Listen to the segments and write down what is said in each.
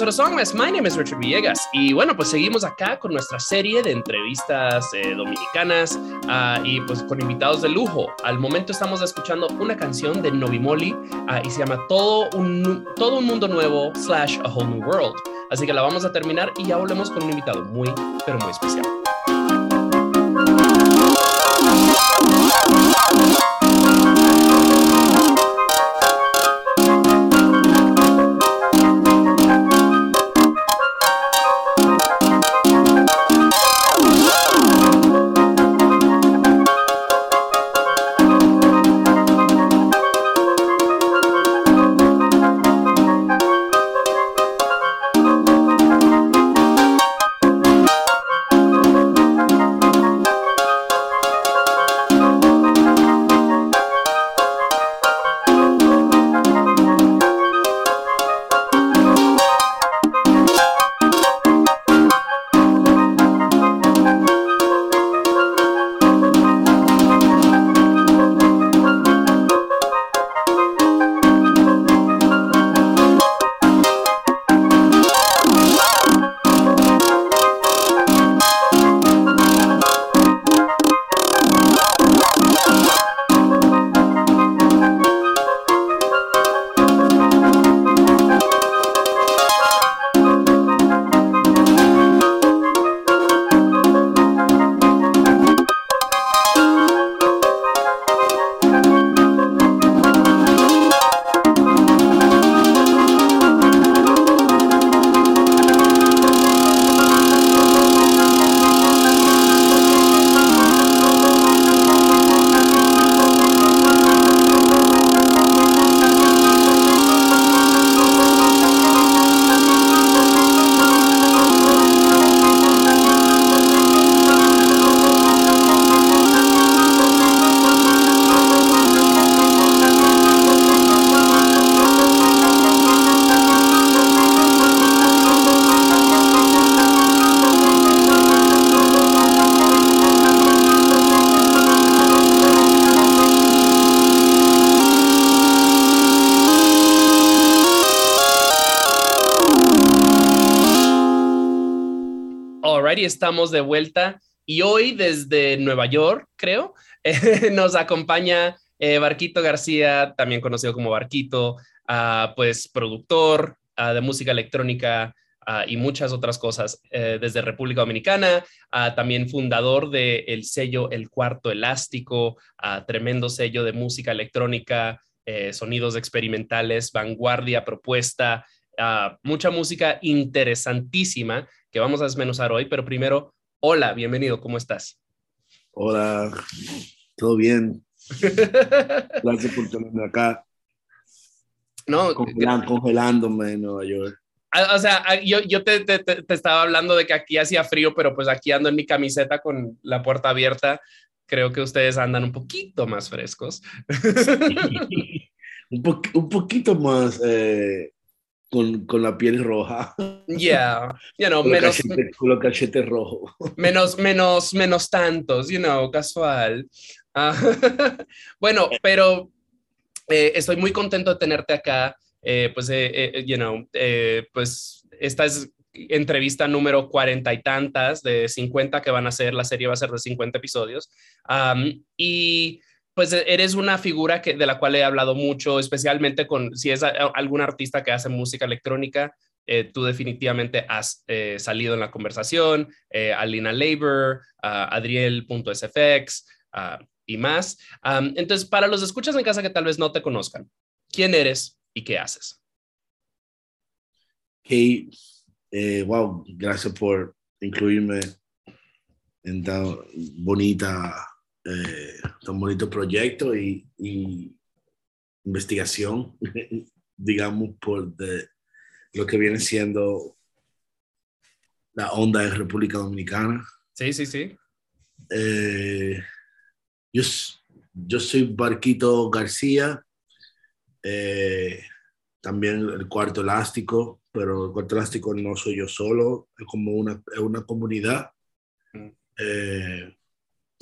of Songmas. My name is Richard Villegas. Y bueno, pues seguimos acá con nuestra serie de entrevistas eh, dominicanas uh, y pues con invitados de lujo. Al momento estamos escuchando una canción de Novimoli uh, y se llama Todo un, Todo un Mundo Nuevo slash A Whole New World. Así que la vamos a terminar y ya volvemos con un invitado muy, pero muy especial. Estamos de vuelta y hoy desde Nueva York, creo, nos acompaña eh, Barquito García, también conocido como Barquito, uh, pues productor uh, de música electrónica uh, y muchas otras cosas eh, desde República Dominicana, también fundador del el sello El Cuarto Elástico, tremendo sello de música electrónica, eh, sonidos experimentales, vanguardia, propuesta, mucha música interesantísima que vamos a desmenuzar hoy, pero primero, hola, bienvenido, ¿cómo estás? Hola, todo bien. Gracias por tenerme acá. No, congelándome en Nueva York. O sea, yo, yo te, te, te, estaba hablando de que aquí hacía frío, pero pues aquí ando en mi camiseta con la puerta abierta. Creo que ustedes andan un poquito más frescos. un, po un, poquito más eh, con, con, la piel roja. Yeah, you know, con menos. Cachete, con los cachetes rojos. Menos, menos, menos tantos, you know, casual. Uh, bueno, pero eh, estoy muy contento de tenerte acá. Eh, pues, eh, eh you know, pues esta es entrevista número cuarenta y tantas de 50 que van a ser, la serie va a ser de 50 episodios. Um, y pues e, eres una figura que, de la cual he hablado mucho, especialmente con si es algún artista que hace música electrónica. Eh, tú definitivamente has eh, salido en la conversación, eh, Alina Labor, uh, Adriel.sfx uh, y más. Entonces, para los escuchas en casa que tal vez no te conozcan, ¿quién eres y qué haces? Eh, wow, gracias por incluirme en tan bonita eh, tan bonito proyecto y, investigación, digamos, por de, lo que viene siendo la onda de República Dominicana. Sí, sí, sí. Eh, yo, yo soy Barquito García, eh, también el cuarto elástico, pero el cuarto elástico no soy yo solo, es como una, es una comunidad. Mm. Eh,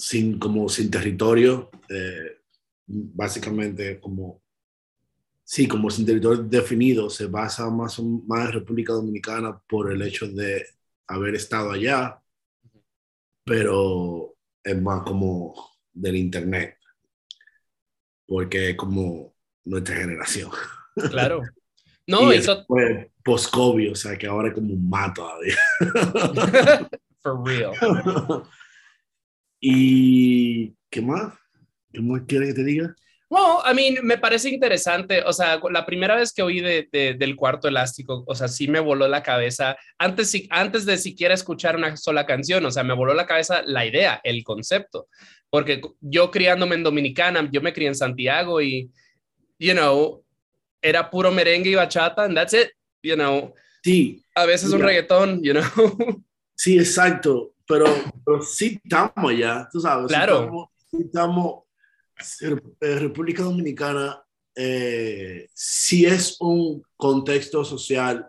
sin, como sin territorio, eh, básicamente como sí, como sin territorio definido, se basa más, más en República Dominicana por el hecho de haber estado allá, pero es más como del Internet, porque es como nuestra generación. Claro. No, y eso... fue post-COVID, o sea que ahora es como un más todavía. For real. ¿Y qué más? ¿Qué más quieres que te diga? Well, I mean, me parece interesante. O sea, la primera vez que oí de, del cuarto elástico, o sea, sí me voló la cabeza antes, antes de siquiera escuchar una sola canción. O sea, me voló la cabeza la idea, el concepto. Porque yo criándome en Dominicana, yo me crié en Santiago y, you know, era puro merengue y bachata, and that's it, you know. Sí. A veces un reggaetón, you know. Sí, exacto. Pero, sí estamos ya, tú sabes. Claro. Sí estamos eh, República Dominicana eh, sí es un contexto social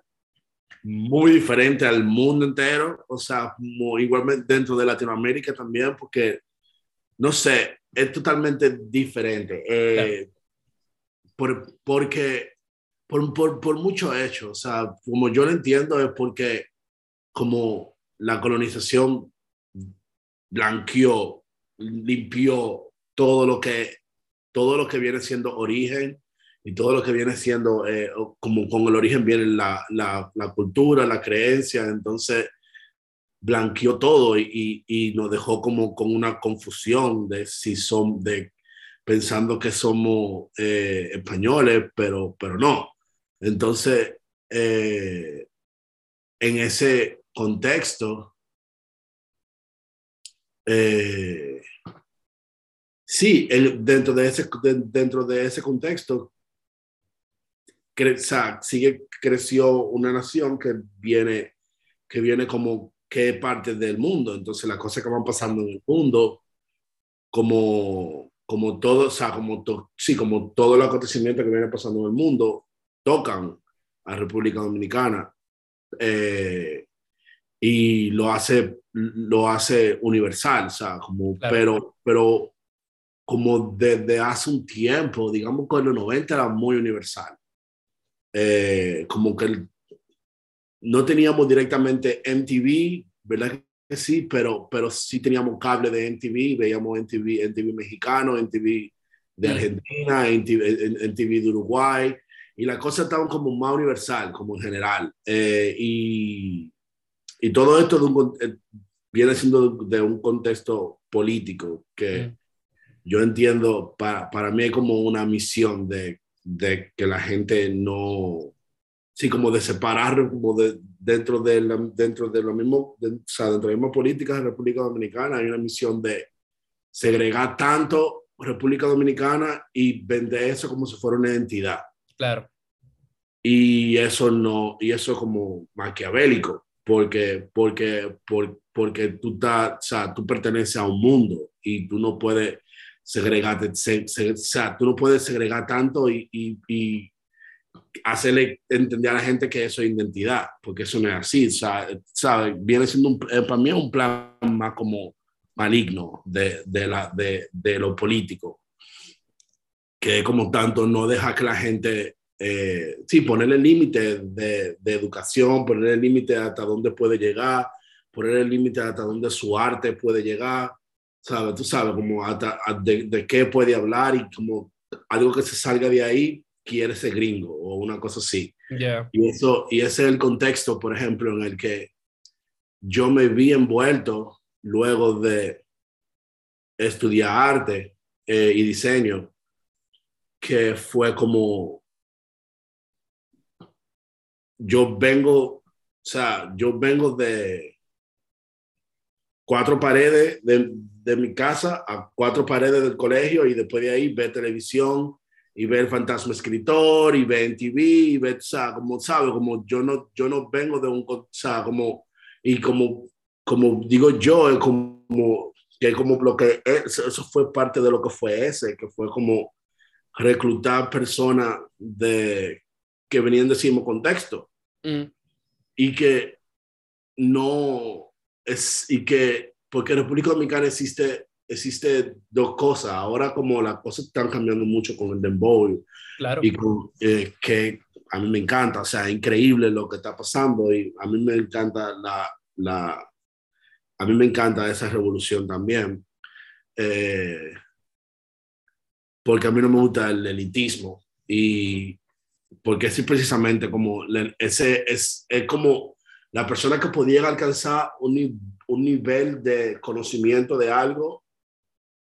muy diferente al mundo entero, o sea, igualmente dentro de Latinoamérica también, porque, no sé, es totalmente diferente. Eh, por, porque, por, por, por mucho hecho, o sea, como yo lo entiendo, es porque como la colonización blanqueó, limpió todo lo que, todo lo que viene siendo origen y todo lo que viene siendo, eh, como con el origen viene la, la, la, cultura, la creencia, entonces blanqueó todo y, y, nos dejó como con una confusión de si son, de pensando que somos eh, españoles, pero, pero no. Entonces, eh, en ese contexto, eh, sí, el, dentro, de ese, dentro de ese contexto, cre, o sea, sigue, creció una nación que viene, que viene como que parte del mundo. Entonces, las cosas que van pasando en el mundo, como, como todo, o sea, como, to, sí, como todo el acontecimiento que viene pasando en el mundo, tocan a República Dominicana. Eh, y lo hace, lo hace universal, o sea, como, claro. pero, pero como desde hace un tiempo, digamos que en los 90 era muy universal. Eh, como que no teníamos directamente MTV, ¿verdad que sí? Pero, pero sí teníamos cable de MTV, veíamos MTV, MTV mexicano, MTV de Argentina, MTV, MTV de Uruguay, y la cosa estaba como más universal, como en general. Eh, y, y todo esto de un, eh, viene siendo de un contexto político que... Mm yo entiendo, para, para mí es como una misión de, de, que la gente no, sí, como de separar, como de, dentro, de la, dentro de lo mismo, de, o sea, dentro de la misma política de República Dominicana hay una misión de segregar tanto República Dominicana y vender eso como si fuera una entidad. Claro. Y eso no, y eso como maquiavélico, porque, porque, porque, porque tú, estás, o sea, tú perteneces a un mundo y tú no puedes segregarte, se, se, o sea, tú no puedes segregar tanto y, y, y, hacerle entender a la gente que eso es identidad, porque eso no es así, o sea, ¿sabe? viene siendo, un, eh, para mí es un plan más como maligno de, de, la, de, de lo político, que como tanto no deja que la gente, eh, sí, ponerle límite de, de educación, ponerle límite hasta dónde puede llegar, ponerle límite hasta dónde su arte puede llegar, ¿sabes? Tú sabes, como hasta, de, de, qué puede hablar y como algo que se salga de ahí quiere ser gringo o una cosa así. Yeah. Y, eso, y ese es el contexto, por ejemplo, en el que yo me vi envuelto luego de estudiar arte eh, y diseño, que fue como, yo vengo, o sea, yo vengo de cuatro paredes de, de mi casa a cuatro paredes del colegio y después de ahí ver televisión y ver Fantasma Escritor y ver TV y ver, o sea, como sabe, como yo no, yo no vengo de un, o sea, como, y como, como digo yo, como, que como lo que, es, eso fue parte de lo que fue ese, que fue como reclutar personas de, que venían de mismo contexto mm. y que no, es, y que porque en República Dominicana existe existe dos cosas. Ahora como las cosas están cambiando mucho con el dembow Claro. y con, eh, que a mí me encanta, o sea, es increíble lo que está pasando y a mí me encanta la, la a mí me encanta esa revolución también, eh, porque a mí no me gusta el elitismo y porque es precisamente como ese es, es como la persona que podía alcanzar un, un nivel de conocimiento de algo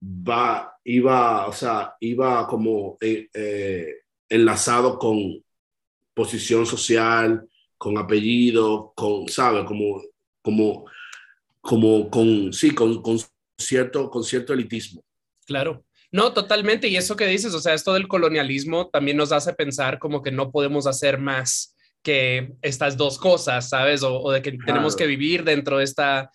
va iba o sea iba como eh, eh, enlazado con posición social con apellido con sabe como como como con sí con, con cierto con cierto elitismo Claro. No, totalmente. Y eso que dices, o sea, esto del colonialismo también nos hace pensar como que no podemos hacer más que estas dos cosas, ¿sabes? O, o de que tenemos Claro. que vivir dentro de esta,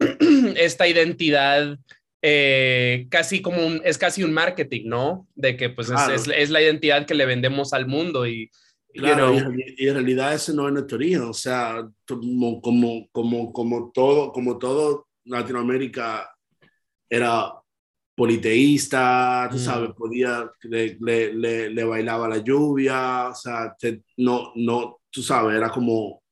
esta identidad. eh, casi como un, es casi un marketing, ¿no? De que pues es- Claro. es, es la identidad que le vendemos al mundo y, you Claro, know, y, y en realidad ese no es nuestro origen, o sea, como, como, como, como, todo, como todo Latinoamérica era politeísta, tú Mm. sabes, podía, le, le, le, le bailaba la lluvia, o sea, te- no, no, tú sabes, era como,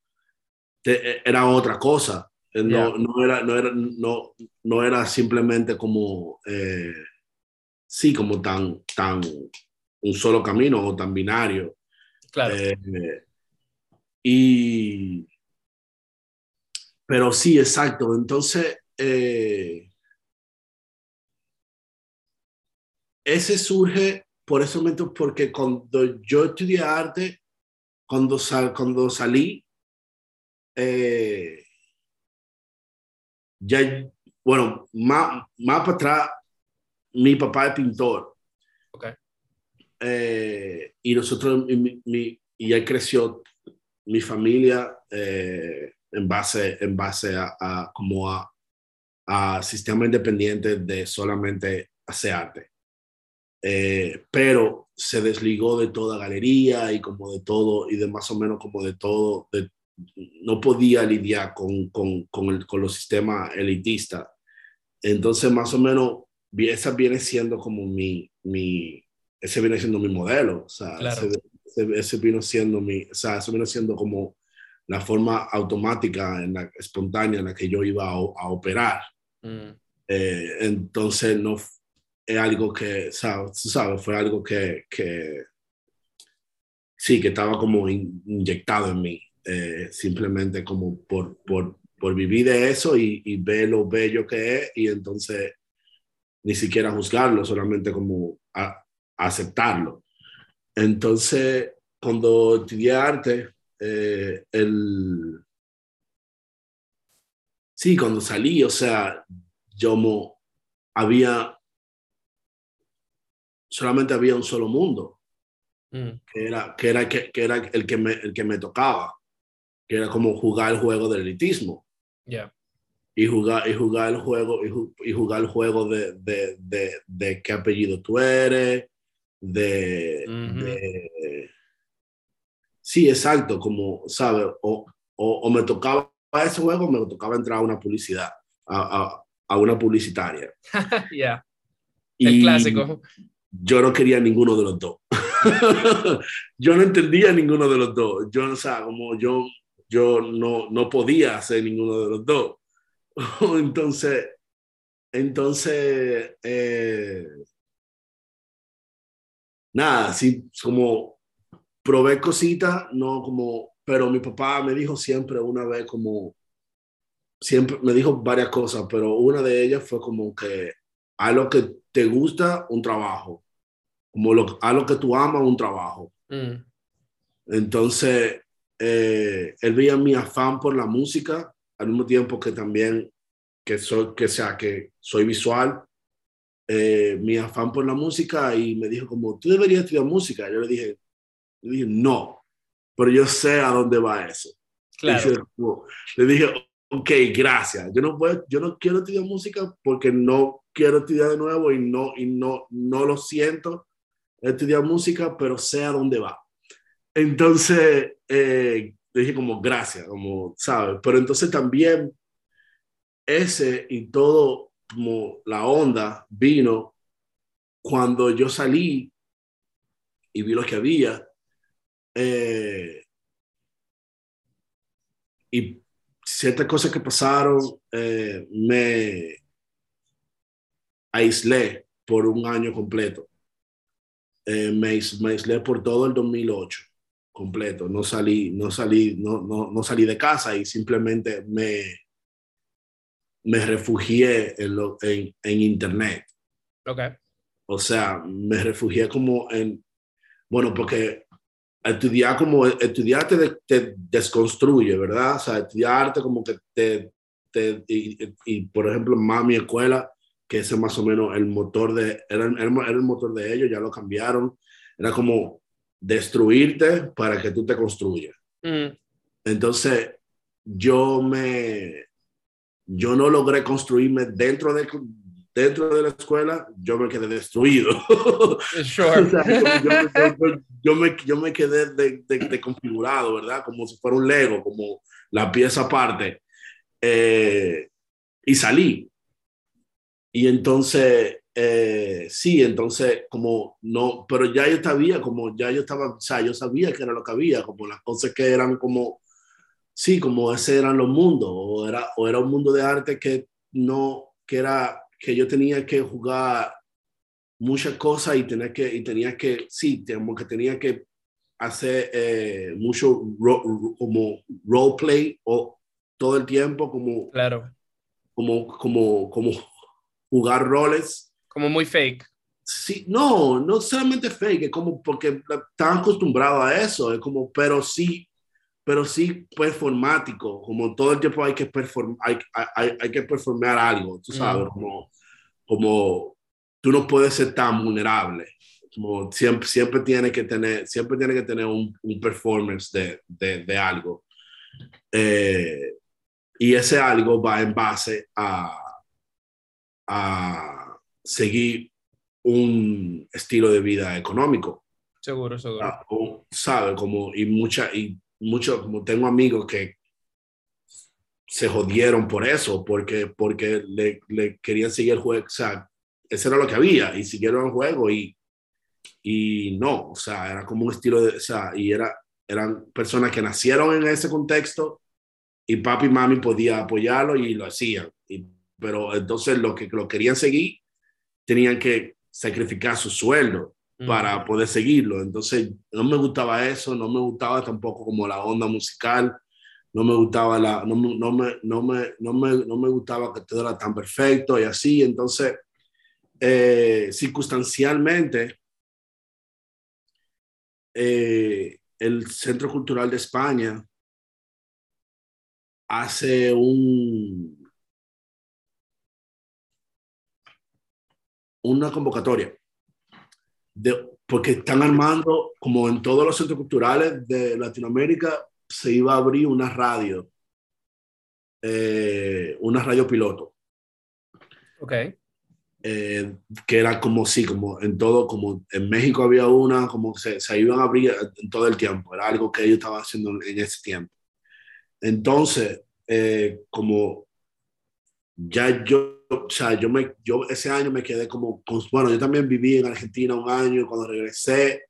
te- era otra cosa, Eh, no, Yeah. no, era, no, era, no, no era simplemente como, eh, sí, como tan, tan, un solo camino o tan binario. claro. Eh, y, pero sí, exacto. Entonces, eh, ese surge por ese momento, porque cuando yo estudié arte, cuando, sal, cuando salí, eh, ya, bueno, más, más para atrás, mi papá es pintor. Ok. Eh, y nosotros, mi, mi, y él creció mi familia eh, en base, en base a, a como a, a sistema independiente de solamente hacer arte. Eh, pero se desligó de toda galería y como de todo, y de más o menos como de todo, de, no podía lidiar con, con, con, el, con los sistemas elitistas. Entonces, más o menos, esa viene siendo como mi, mi ese viene siendo mi modelo, o sea, Claro. ese, ese, vino siendo mi, o sea, eso vino siendo como la forma automática, en la, espontánea en la que yo iba a, a operar. Mm, Eh, entonces, no es algo que, sabes, sabes, fue algo que, que sí, que estaba como in, inyectado en mí, eh, simplemente como por, por, por vivir de eso y, y ver lo bello que es y entonces ni siquiera juzgarlo, solamente como a aceptarlo. Entonces, cuando estudié arte, eh, el... Sí, cuando salí, o sea, yo mo, había, solamente había un solo mundo, mm, que era, que era, que, que era el, que me, el que me tocaba, que era como jugar el juego del elitismo yeah. y jugar, y jugar el juego, y, ju- y jugar el juego de, de, de, de qué apellido tú eres, de, Ujú. de- sí, exacto, como, ¿sabes? O, o, o me tocaba ese juego, o me tocaba entrar a una publicidad, a, a, a una publicitaria. yeah. El Y clásico. Yo no quería ninguno de los dos. yo no entendía ninguno de los dos. Yo, o sea, como yo, yo no, no podía hacer ninguno de los dos. entonces, entonces, eh, nada, sí, como probé cositas, no como, pero mi papá me dijo siempre una vez como, siempre me dijo varias cosas, pero una de ellas fue como que a lo que te gusta, un trabajo, como lo, a lo que tú amas, un trabajo. Mm, Entonces, eh, él veía mi afán por la música, al mismo tiempo que también que soy, que sea, que soy visual, eh, mi afán por la música y me dijo como, tú deberías estudiar música. Yo le dije, le dije, no, pero yo sé a dónde va eso. claro. Yo, le dije, ok, gracias. Yo no, puedo, yo no quiero estudiar música porque no quiero estudiar de nuevo y no, y no, no lo siento estudiar música, pero sé a dónde va. Entonces, eh, dije como gracias, como, ¿sabes? Pero entonces también ese y todo, como la onda vino cuando yo salí y vi lo que había. Eh, y ciertas cosas que pasaron, eh, me aislé por un año completo. Eh, me, me, aislé por todo el 2008 completo. No salí, no salí, no, no, no salí de casa y simplemente me, me refugié en, lo, en, en, internet. Okay. O sea, me refugié como en, bueno, porque estudiar como, estudiar te, te desconstruye, ¿verdad? O sea, estudiarte como que te, te y, y, por ejemplo, más mi escuela, que ese más o menos el motor de, era, era, era el motor de ellos, ya lo cambiaron, era como destruirte para que tú te construyas. Mm. Entonces, yo me, yo no logré construirme dentro de, dentro de la escuela, yo me quedé destruido. Sure. o sea, yo, yo, yo, me, yo me quedé de, de, de, configurado, ¿verdad? Como si fuera un Lego, como la pieza aparte. Eh, y salí. Y entonces, eh, sí, entonces, como no, pero ya yo sabía, como ya yo estaba, o sea, yo sabía que era lo que había, como las cosas que eran como, sí, como ese eran los mundos, o era, o era un mundo de arte que no, que era, que yo tenía que jugar muchas cosas y tenía que, y tenía que, sí, como que tenía que hacer eh, mucho ro, como roleplay o todo el tiempo, como, claro. como, como, como jugar roles. Como muy fake. Sí, no, no solamente fake, es como porque están acostumbrados a eso, es como, pero sí, pero sí performático, como todo el tiempo hay que, perform, hay, hay, hay que performar algo, tú sabes, mm. como, como tú no puedes ser tan vulnerable, como siempre, siempre tiene que tener, siempre tiene que tener un, un performance de, de, de algo. Eh, y ese algo va en base a, a seguir un estilo de vida económico. Seguro, seguro. O, ¿Sabe? Como, y mucha, y mucho, como tengo amigos que se jodieron por eso, porque, porque le, le querían seguir el juego, o sea, eso era lo que había, y siguieron el juego y, y no, o sea, era como un estilo de, o sea, y era, eran personas que nacieron en ese contexto y papi y mami podía apoyarlo y lo hacían. Y, pero entonces los que lo querían seguir tenían que sacrificar su sueldo mm. para poder seguirlo. Entonces no me gustaba eso, no me gustaba tampoco como la onda musical, no me gustaba la, no, no, me, no, me, no, me, no me gustaba que todo era tan perfecto y así. Entonces, eh, circunstancialmente, eh, el Centro Cultural de España hace un, una convocatoria, de, porque están armando, como en todos los centros culturales de Latinoamérica, se iba a abrir una radio, eh, una radio piloto. Ok. Eh, que era como sí, como en todo, como en México había una, como se, se iban a abrir en todo el tiempo, era algo que ellos estaban haciendo en ese tiempo. Entonces, eh, como ya yo, o sea, yo, me, yo ese año me quedé como, bueno, yo también viví en Argentina un año, cuando regresé,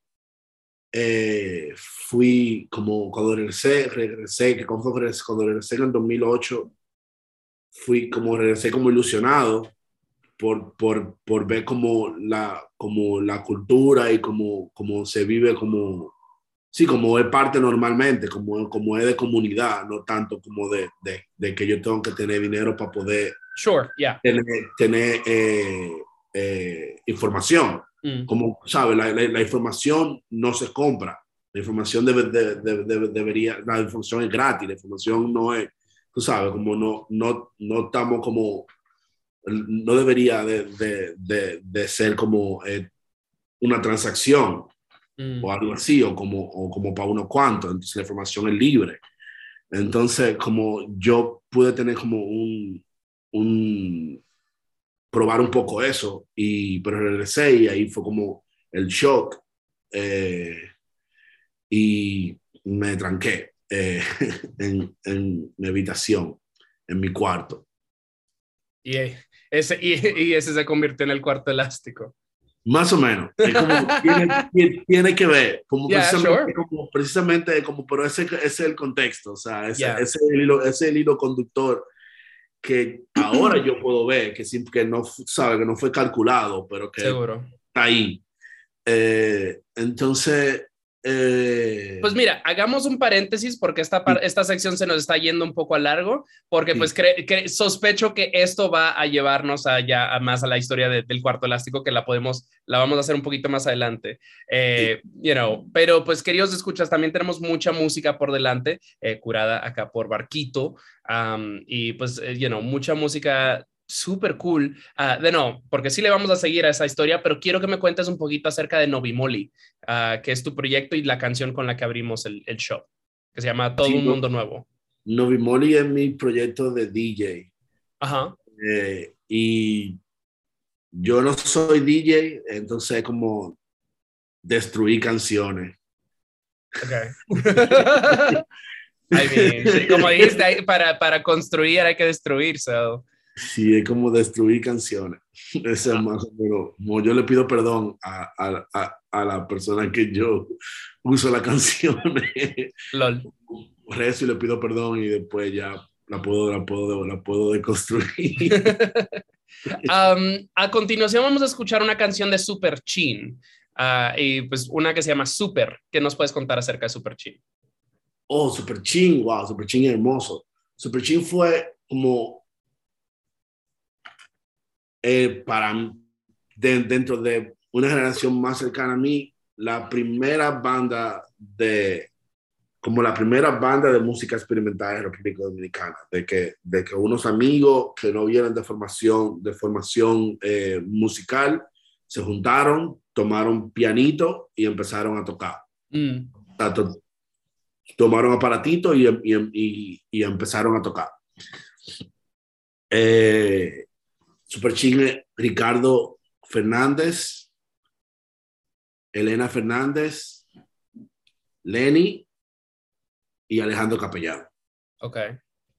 eh, fui como, cuando regresé, regresé, que cuando regresé, cuando regresé en el 2008, fui como, regresé como ilusionado por, por, por ver como la, como la cultura y como, como se vive como, sí, como es parte normalmente, como, como es de comunidad, no tanto como de, de, de que yo tengo que tener dinero para poder sure, yeah. tener, tener eh, eh, información. Mm. Como, ¿sabes? La, la, la, información no se compra. La información debe, de, de, debería, la información es gratis, la información no es, tú sabes, como no, no, no estamos como no debería de, de, de, de ser como eh, una transacción mm. o algo así, o como, o como para unos cuantos, entonces la información es libre. Entonces, como yo pude tener como un, un probar un poco eso, y, pero regresé y ahí fue como el shock eh, y me tranqué eh, en, en mi habitación, en mi cuarto Y ese, y, ese se convirtió en el cuarto elástico. Más o menos. tiene, que ver, como, precisamente, como, pero ese, es el contexto, o sea, ese, es el hilo, ese es el hilo conductor que ahora yo puedo ver que, que no sabe que no fue calculado, pero que Seguro. está ahí. Eh, entonces, eh, pues mira, hagamos un paréntesis porque esta, esta sección se nos está yendo un poco a largo, porque pues sospecho que esto va a llevarnos allá a más a la historia del cuarto elástico, que la podemos, la vamos a hacer un poquito más adelante. Eh, you know, pero pues queridos escuchas, también tenemos mucha música por delante, eh, curada acá por Barquito, y pues, you know, mucha música súper cool. Ah, de no, porque sí le vamos a seguir a esa historia, pero quiero que me cuentes un poquito acerca de Novimoli, uh, que es tu proyecto y la canción con la que abrimos el, el show, que se llama Todo un Mundo Nuevo. Novimoli es mi proyecto de DJ. Ajá. Eh, y yo no soy DJ, entonces como destruir canciones. Ok. como dijiste, para, para construir hay que destruir, so. Sí, es como destruir canciones. es más yo le pido perdón a, a, a, la persona que yo uso la canción. LOL. Rezo y le pido perdón y después ya la puedo, la puedo, la puedo deconstruir. a continuación vamos a escuchar una canción de Super Chin. Ah, y pues una que se llama Super. ¿Qué nos puedes contar acerca de Super Chin? Oh, Super Chin, wow, Super Chin hermoso. Super Chin fue como eh, para dentro de una generación más cercana a mí, la primera banda de, como la primera banda de música experimental en República Dominicana, de que, de que unos amigos que no vienen de formación, de formación eh, musical, se juntaron, tomaron pianito y empezaron a tocar. Mm. tomaron aparatito y, y, y, empezaron a tocar. Eh, Super Ricardo Fernández, Elena Fernández, Lenny y Alejandro Capellán. Ok.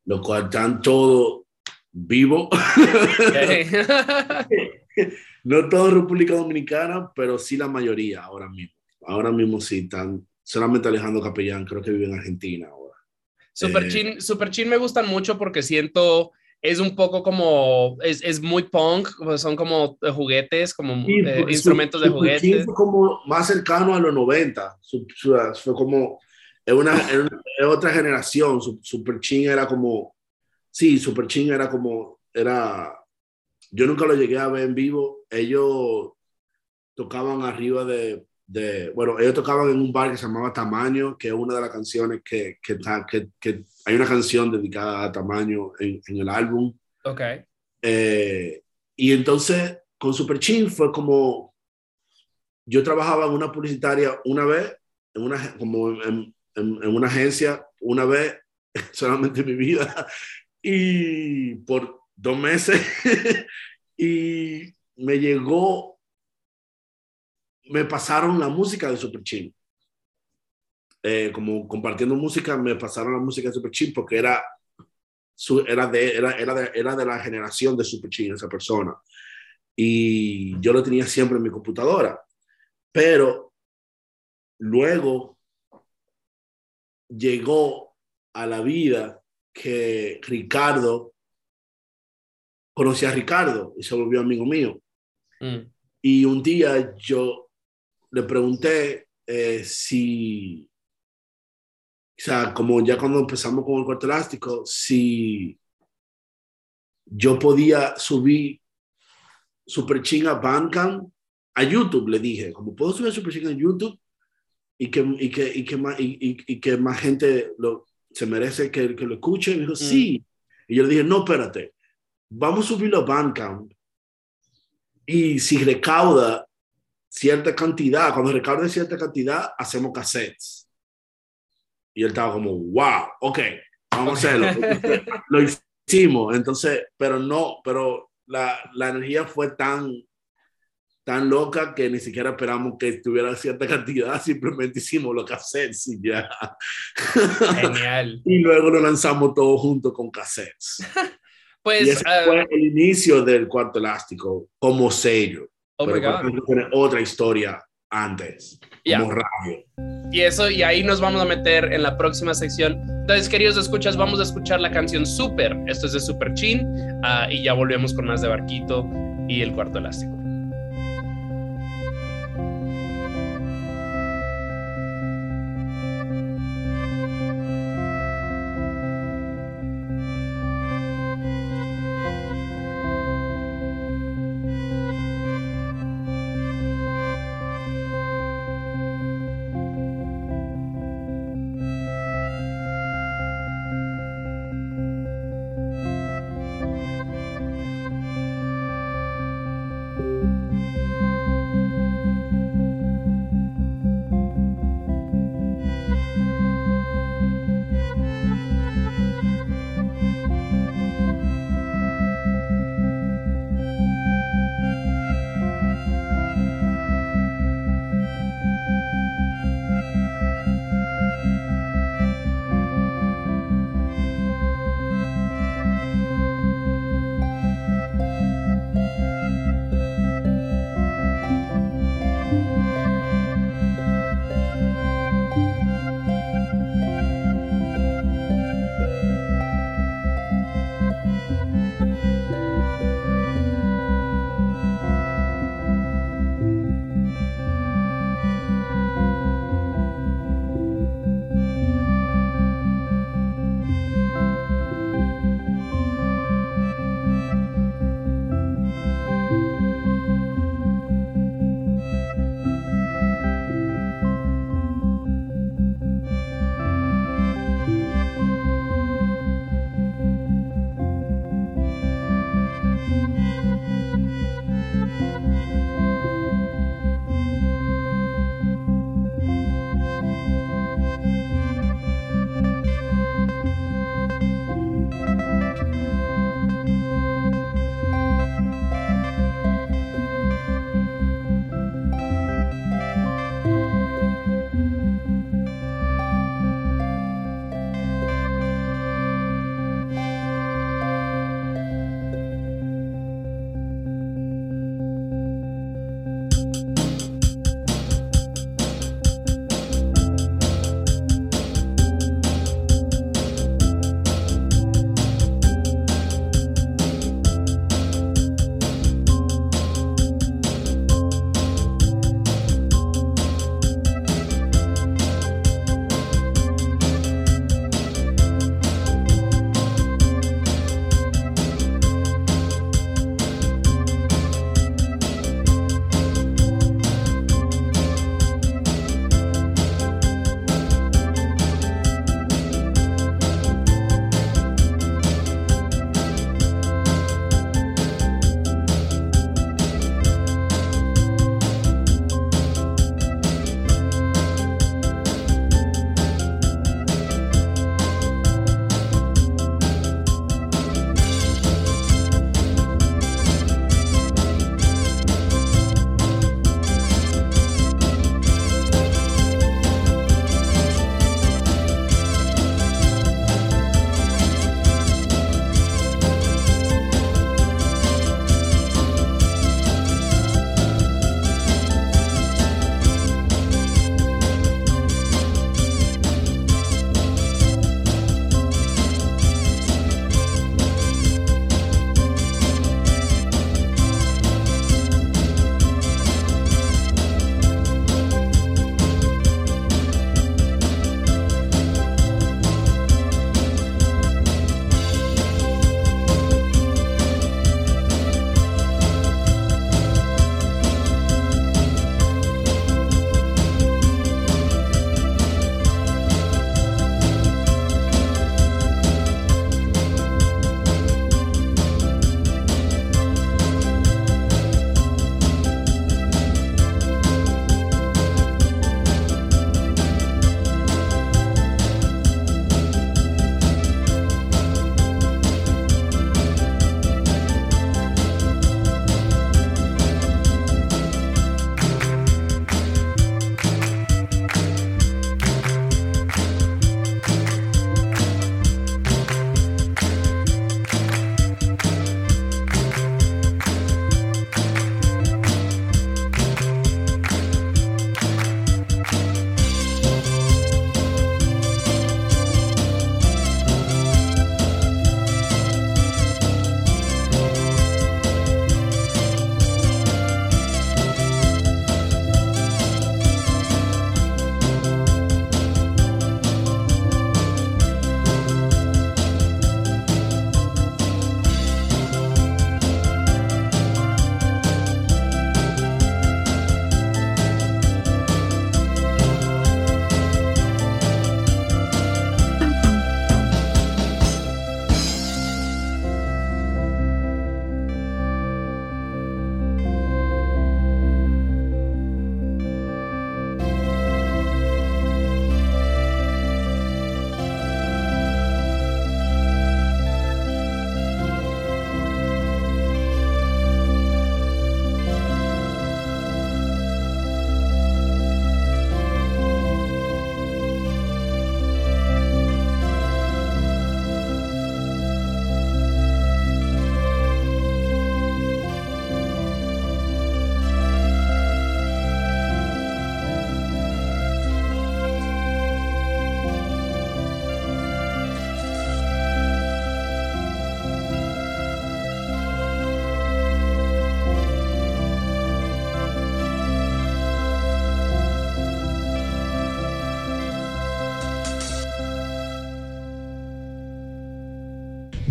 Los cuales están todos vivos. no todo República Dominicana, pero sí la mayoría ahora mismo. Ahora mismo sí están. Solamente Alejandro Capellán creo que vive en Argentina ahora. Super, eh, Super Chin me gustan mucho porque siento es un poco como, es, es muy punk, pues son como juguetes, como eh, instrumentos de juguetes. Fue como más cercano a los 90, fue como, es una, es otra generación, Super Chin era como, sí, Super Chin era como, era, yo nunca lo llegué a ver en vivo, ellos tocaban arriba de, de, bueno, ellos tocaban en un bar que se llamaba Tamaño, que es una de las canciones que, que, que, que hay una canción dedicada a Tamaño en, en el álbum. Ok. Eh, y entonces con Super Chin fue como, yo trabajaba en una publicitaria una vez, en una, como en, en, en una agencia una vez solamente en mi vida, y por dos meses, y me llegó me pasaron la música de Super Chin. Eh, como compartiendo música, me pasaron la música de Super Chin porque era, su, era, de, era, era, de, era de la generación de Super Chin, esa persona. Y yo lo tenía siempre en mi computadora. Pero luego llegó a la vida que Ricardo conocía a Ricardo y se volvió amigo mío. Mm. Y un día yo le pregunté eh, si, sea, como ya cuando empezamos con el cuarto elástico, si yo podía subir Super Ching a Bandcamp, a YouTube, le dije, como puedo subir Super Ching a YouTube y que, y que, y que, más, y, y, que más gente lo, se merece que, que lo escuche. Y me dijo, mm. sí. Y yo le dije, no, espérate, vamos a subirlo a Bandcamp. Y si recauda cierta cantidad, cuando recaude cierta cantidad, hacemos cassettes. Y él estaba como, wow, ok, vamos a hacerlo. lo hicimos, entonces, pero no, pero la, la, energía fue tan, tan loca que ni siquiera esperamos que tuviera cierta cantidad, simplemente hicimos los cassettes y ya. Genial. y luego lo lanzamos todo junto con cassettes. Pues, y ese ah, fue el inicio del cuarto elástico como sello. oh my Pero God. Elástico tiene otra historia antes, Ya. como radio. Y eso, y ahí nos vamos a meter en la próxima sección. Entonces, queridos escuchas, vamos a escuchar la canción Super. Esto es de Super Chin. ah, y ya volvemos con más de Barquito y el cuarto elástico.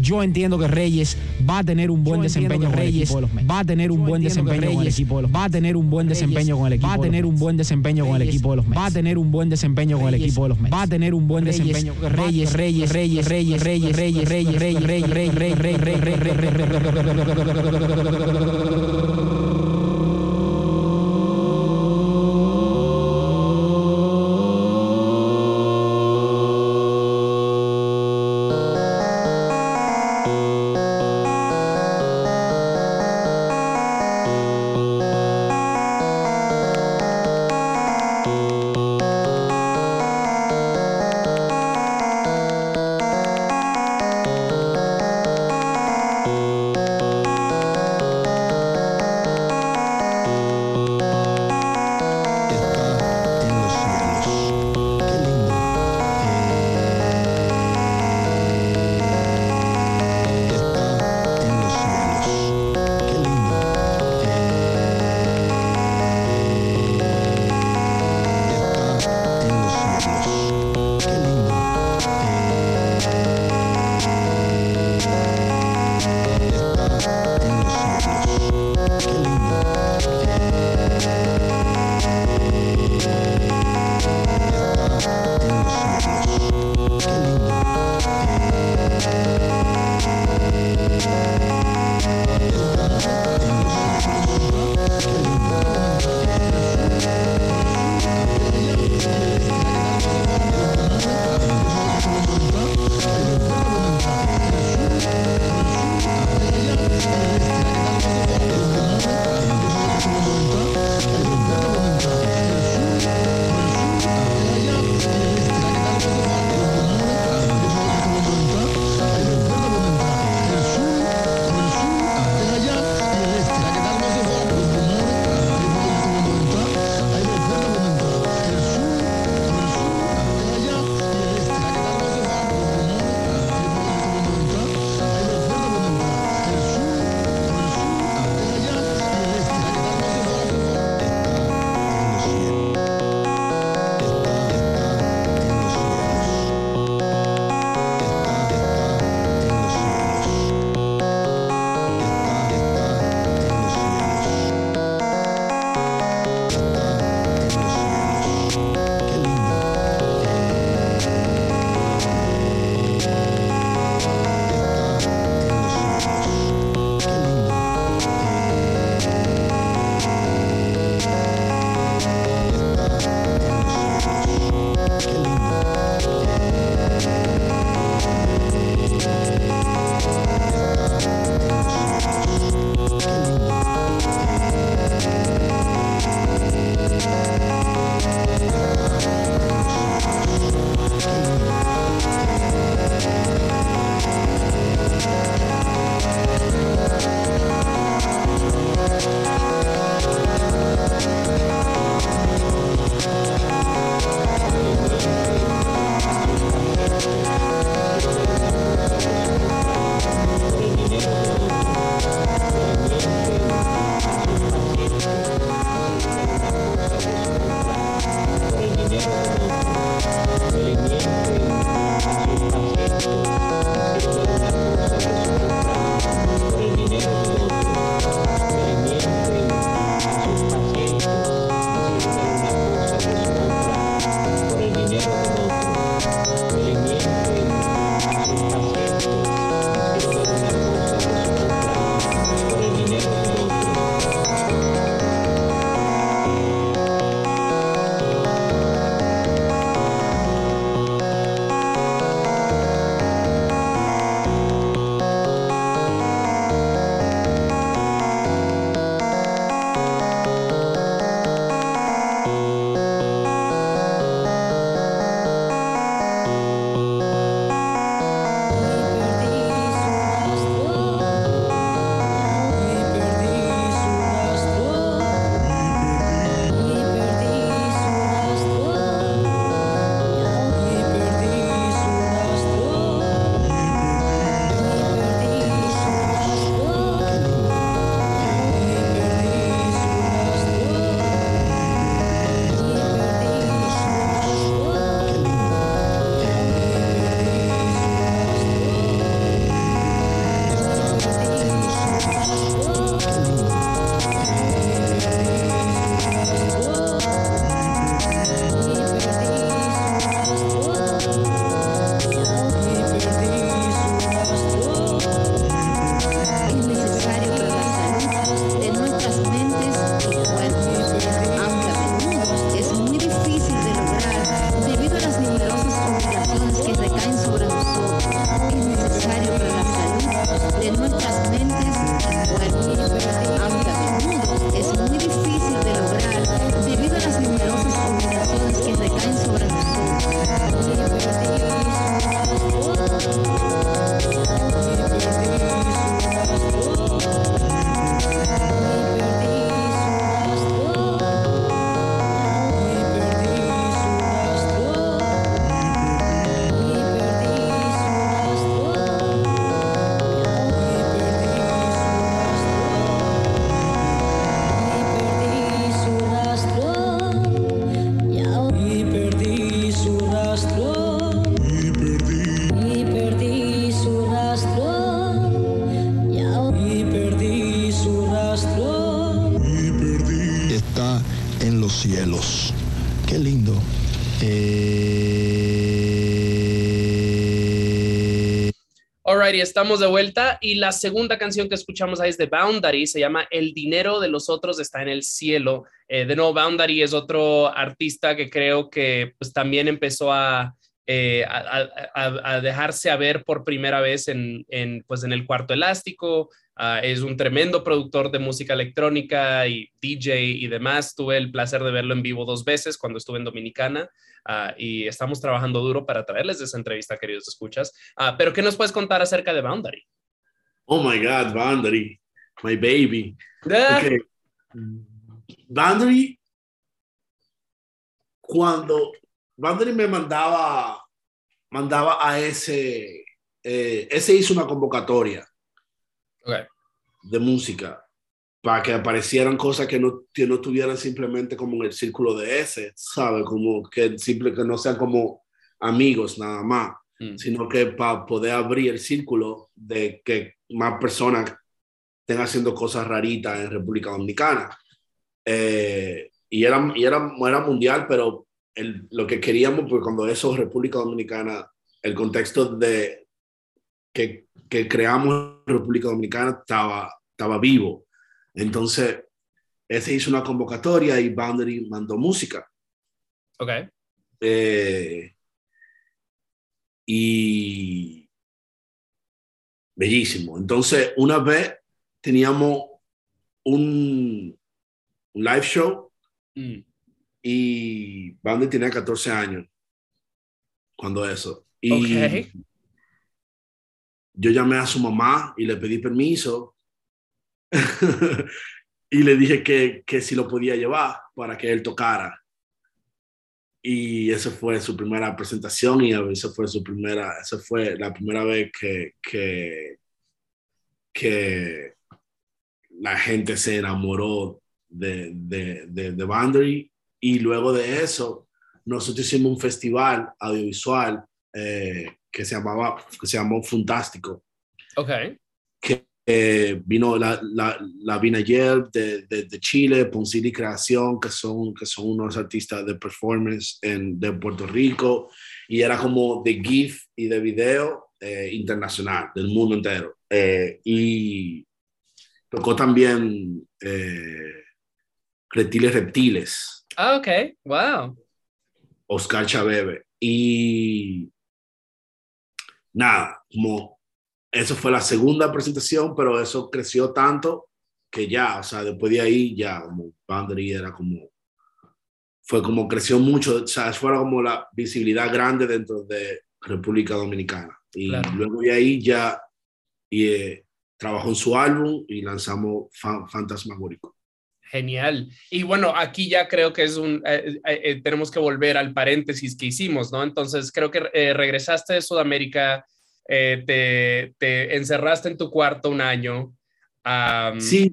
Yo entiendo que Reyes va a tener un buen desempeño con Reyes, va a tener un buen desempeño con el equipo de los va a tener un buen desempeño con el equipo va a tener un buen desempeño con el equipo de los va a tener un buen desempeño con el equipo de los va a tener un buen desempeño Reyes, Reyes, Reyes, Reyes, Reyes, Reyes, Reyes, Reyes, Reyes, Reyes, Reyes, Reyes, Reyes, Reyes, estamos de vuelta y la segunda canción que escuchamos ahí es de Boundary, se llama El dinero de los otros está en el cielo. Eh, de nuevo, Boundary es otro artista que creo que pues, también empezó a, eh, a, dejarse ver por primera vez en, en, pues, en el cuarto elástico. Ah, es un tremendo productor de música electrónica y DJ y demás. Tuve el placer de verlo en vivo dos veces cuando estuve en Dominicana. Ah, y estamos trabajando duro para traerles esa entrevista, queridos escuchas. Uh, pero, ¿qué nos puedes contar acerca de Boundary? Oh my God, Boundary, my baby. Okay. Boundary, cuando Boundary me mandaba, mandaba a ese, eh, ese hizo una convocatoria de música para que aparecieran cosas que no, que no tuvieran simplemente como en el círculo de ese, ¿sabes? Como que, simple, que no sean como amigos nada más, mm. sino que para poder abrir el círculo de que más personas estén haciendo cosas raritas en República Dominicana. Eh, y, era, y era, era mundial, pero el, lo que queríamos, pues cuando eso República Dominicana, el contexto de que, que creamos República Dominicana estaba, estaba vivo entonces, ese hizo una convocatoria y Boundary mandó música. Ok. Eh, y bellísimo. Entonces, una vez teníamos un, live show mm. y Boundary tenía 14 años cuando eso. Y yo llamé a su mamá y le pedí permiso y le dije que, que si lo podía llevar para que él tocara. Y esa fue su primera presentación y esa fue su primera, esa fue la primera vez que, que, que la gente se enamoró de, de, de, de Boundary. Y luego de eso, nosotros hicimos un festival audiovisual eh, que se llamaba, que se llamó Fantástico. Ok. Que eh, vino la, la, la Vinayer de, de, de, Chile, Poncili Creación, que son, que son unos artistas de performance en, de Puerto Rico, y era como de GIF y de video eh, internacional, del mundo entero. Eh, y tocó también Reptiles Reptiles. Ah, ok, wow. Oscar Chabebe. Y nada, como eso fue la segunda presentación, pero eso creció tanto que ya, o sea, después de ahí ya como Boundary era como, fue como creció mucho, o sea, fue como la visibilidad grande dentro de República Dominicana. Y luego de ahí ya y, eh, trabajó en su álbum y lanzamos Fantasmagórico. Genial. Y bueno, aquí ya creo que es un, eh, eh, tenemos que volver al paréntesis que hicimos, ¿no? Entonces creo que regresaste de Sudamérica eh, te, te, encerraste en tu cuarto un año. sí,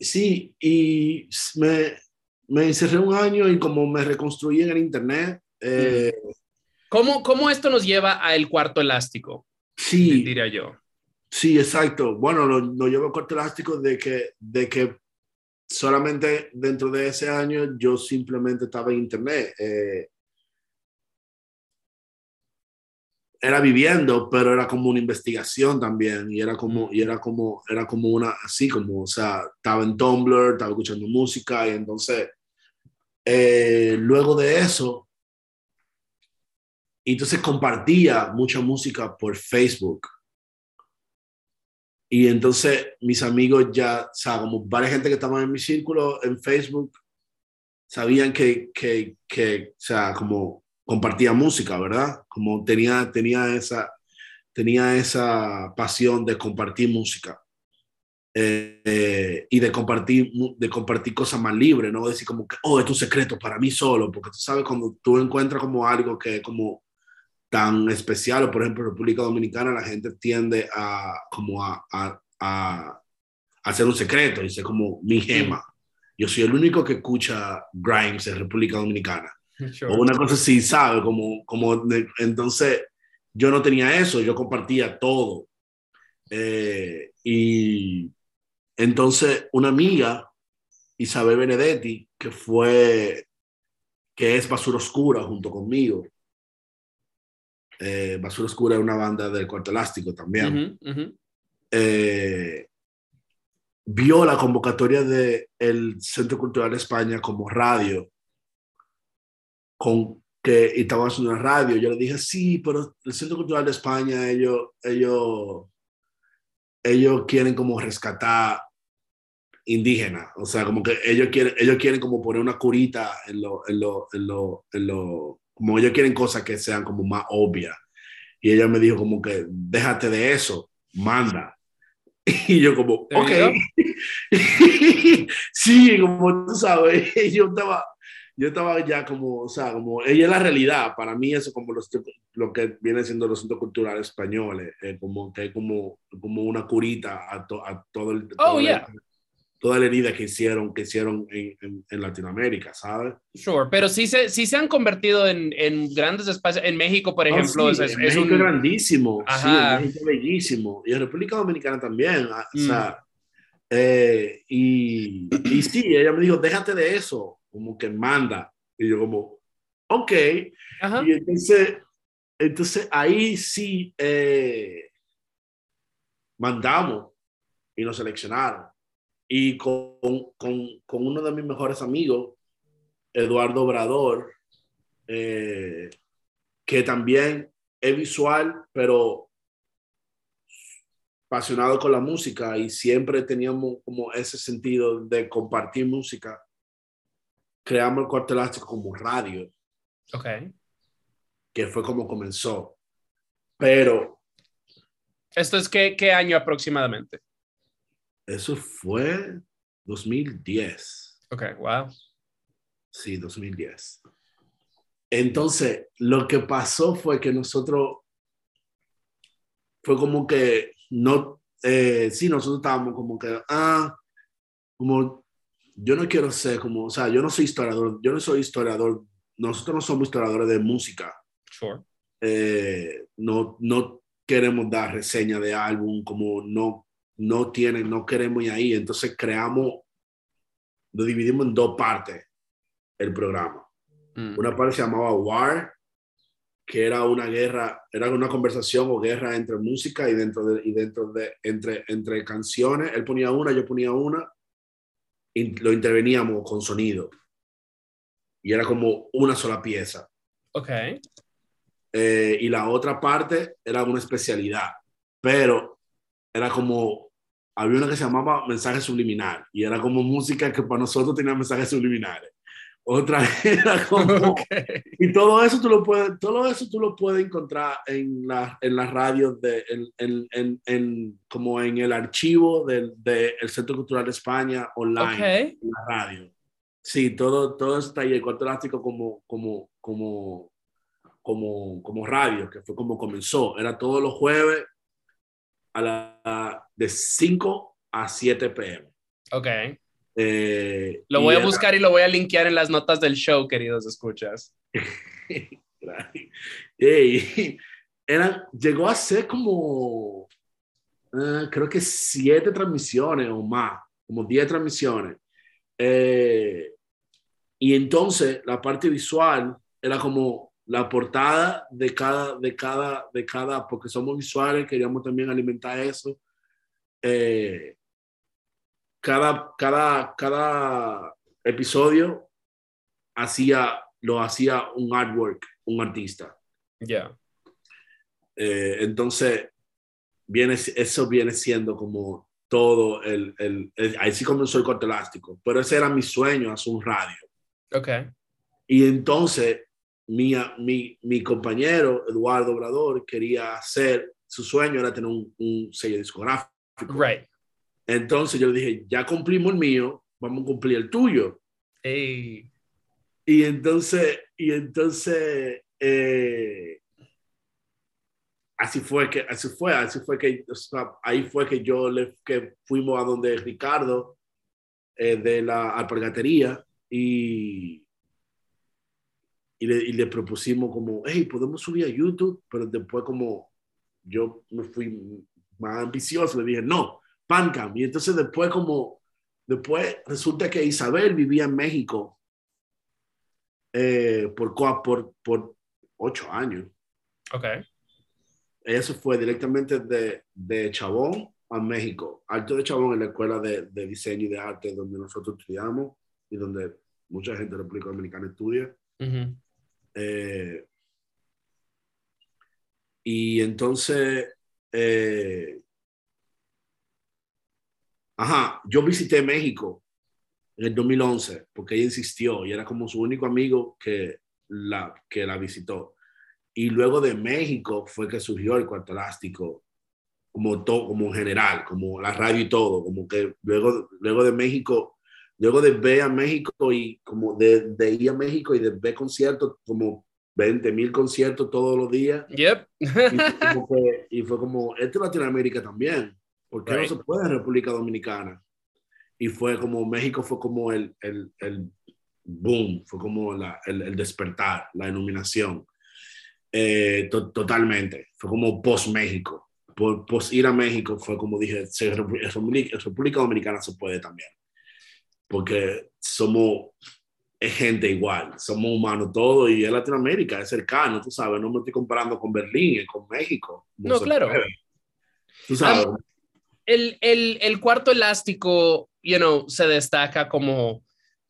sí, y me, me, encerré un año y como me reconstruí en el internet. Eh, ¿Cómo, ¿Cómo, esto nos lleva a el cuarto elástico? Sí. Diría yo. Sí, exacto. Bueno, lo, lo llevo al cuarto elástico de que, de que solamente dentro de ese año yo simplemente estaba en internet. Eh, era viviendo, pero era como una investigación también y era como, y era como, era como una, así como, o sea, estaba en Tumblr, estaba escuchando música y entonces, eh, luego de eso, entonces compartía mucha música por Facebook. Y entonces mis amigos ya, o sea, como varias gente que estaban en mi círculo en Facebook, sabían que, que, que, o sea, como compartía música, ¿verdad? Como tenía, tenía, esa, tenía esa pasión de compartir música. Eh, y de compartir, de compartir cosas más libres, ¿no? Decir como que, oh, es un secreto para mí solo, porque tú sabes, cuando tú encuentras como algo que como tan especial, o por ejemplo República Dominicana, la gente tiende a como a, a, a, hacer un secreto, dice como mi gema. Yo soy el único que escucha Grimes en República Dominicana. O una cosa así, ¿sabes? Como, como entonces yo no tenía eso, yo compartía todo. Eh, y entonces una amiga, Isabel Benedetti, que fue, que es Basura Oscura junto conmigo, eh, Basura Oscura es una banda del Cuarto Elástico también. Eh, vio la convocatoria del Centro Cultural de España como radio, con que y estaba haciendo una radio. Yo le dije, sí, pero el Centro Cultural de España, ellos, ellos, ellos quieren como rescatar indígenas, o sea, como que ellos quieren, ellos quieren como poner una curita en lo, en lo, en lo, en lo como ellos quieren cosas que sean como más obvias. Y ella me dijo como que, déjate de eso, manda. Y yo como, ok. sí, como tú sabes, yo estaba, yo estaba ya como, o sea, como, ella es la realidad. Para mí eso como lo que viene siendo los centros culturales españoles, como que es como, como una curita a, a todo el... Oh, yeah toda la herida que hicieron, que hicieron en, en, Latinoamérica, ¿sabes? Sure, pero sí se, sí se han convertido en, en grandes espacios. En México, por ejemplo, es, es, un... grandísimo, sí, en México bellísimo. Y en República Dominicana también, ah, o sea, mm. eh, y, y sí, ella me dijo, déjate de eso, como que manda. Y yo como, ok. Y entonces, entonces ahí sí eh, mandamos y nos seleccionaron y con, con, con, uno de mis mejores amigos, Eduardo Obrador, eh, que también es visual, pero apasionado con la música y siempre teníamos como ese sentido de compartir música. Creamos el cuarto elástico como radio. Ok. Que fue como comenzó. Pero... ¿Esto es qué, qué año aproximadamente? Eso fue 2010. Ok, wow. Sí, 2010. Entonces, lo que pasó fue que nosotros, fue como que, no, eh, sí, nosotros estábamos como que, ah, como, yo no quiero ser como, o sea, yo no soy historiador, yo no soy historiador, nosotros no somos historiadores de música. Sure. Eh, no, no queremos dar reseña de álbum, como no no tienen, no queremos ir ahí. Entonces creamos, lo dividimos en dos partes el programa. Mm. Una parte se llamaba War, que era una guerra, era una conversación o guerra entre música y dentro de, y dentro de entre, entre canciones. Él ponía una, yo ponía una, y lo interveníamos con sonido. Y era como una sola pieza. Ok. Eh, y la otra parte era una especialidad, pero era como había una que se llamaba Mensaje Subliminal y era como música que para nosotros tenía mensajes subliminales. Otra era como... Y todo eso tú lo puedes, todo eso tú lo puedes encontrar en, la, en las radios, de, en, en, en, como en el archivo del de Centro Cultural de España online, en la radio. Sí, todo, todo está ahí, el cuarto elástico como, como, como, como, como radio, que fue como comenzó. Era todos los jueves a la, de 5 a 7 pm. Ok. Eh, lo voy a buscar y lo voy a linkear en las notas del show, queridos escuchas. era, llegó a ser como, uh, creo que siete transmisiones o más, como 10 transmisiones. Eh, y entonces la parte visual era como la portada de cada, de cada, de cada, porque somos visuales, queríamos también alimentar eso. Eh, cada, cada, cada episodio hacía, lo hacía un artwork, un artista. Ya. Eh, entonces, viene, eso viene siendo como todo el, el, ahí sí comenzó el corte elástico, pero ese era mi sueño, hacer un radio. Ok. Y entonces mi, mi, mi compañero Eduardo Obrador quería hacer, su sueño era tener un, un sello discográfico. Right. Entonces yo le dije, ya cumplimos el mío, vamos a cumplir el tuyo. Hey. Y entonces, y entonces, eh, así fue que, así fue, así fue que, ahí fue que yo le, que fuimos a donde Ricardo eh, de la alpargatería y, y le, y le propusimos como, hey, podemos subir a YouTube, pero después como yo me fui más ambicioso, le dije, no, Pancam. Y entonces después como, después resulta que Isabel vivía en México eh, por, por, por ocho años. Ok. Ella se fue directamente de, de Chabón a México, Alto de Chabón en la escuela de, de, diseño y de arte donde nosotros estudiamos y donde mucha gente de República Dominicana estudia. Uh -huh. Eh, y entonces, eh, ajá, yo visité México en el 2011, porque ella insistió y era como su único amigo que la, que la visitó. Y luego de México fue que surgió el cuarto elástico, como, todo, como general, como la radio y todo, como que luego, luego de México, luego de ver a México y como de, de ir a México y de ver conciertos, como 20 mil conciertos todos los días. Yep. y, fue como que, y fue como, esto es Latinoamérica también, ¿por qué right. no se puede en República Dominicana? y fue como México fue como el, el, el boom, fue como la, el, el, despertar, la iluminación. Eh, to, totalmente, fue como post-México. Post ir a México fue como dije, República, República Dominicana se puede también, porque somos gente igual, somos humanos todos y es Latinoamérica, es cercano, tú sabes, no me estoy comparando con Berlín, con México. No, claro. Tú sabes. Um, el, el, el, cuarto elástico, you know, se destaca como,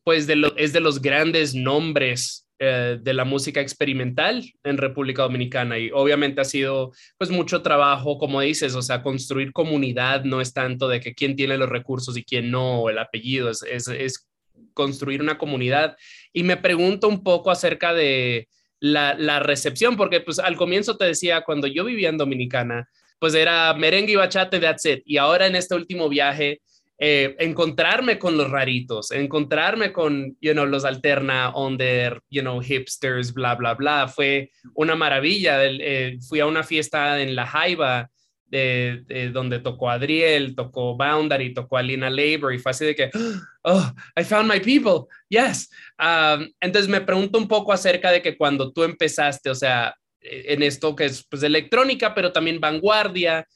pues, de lo, es de los grandes nombres eh, de la música experimental en República Dominicana y obviamente ha sido, pues, mucho trabajo, como dices, o sea, construir comunidad no es tanto de que quién tiene los recursos y quién no, el apellido, es, es, construir una comunidad. Y me pregunto un poco acerca de la, la recepción, porque, pues, al comienzo te decía, cuando yo vivía en Dominicana, pues era merengue y bachata, that's it. Y ahora en este último viaje, eh, encontrarme con los raritos, encontrarme con, you know, los alterna, under, you know, hipsters, bla, bla, bla, fue una maravilla. Eh, fui a una fiesta en La Jaiba, de, de, donde tocó Adriel, tocó Boundary, tocó Alina Labor, y fue así de que, oh, I found my people, yes. Um, entonces me pregunto un poco acerca de que cuando tú empezaste, o sea, en esto que es pues electrónica, pero también vanguardia.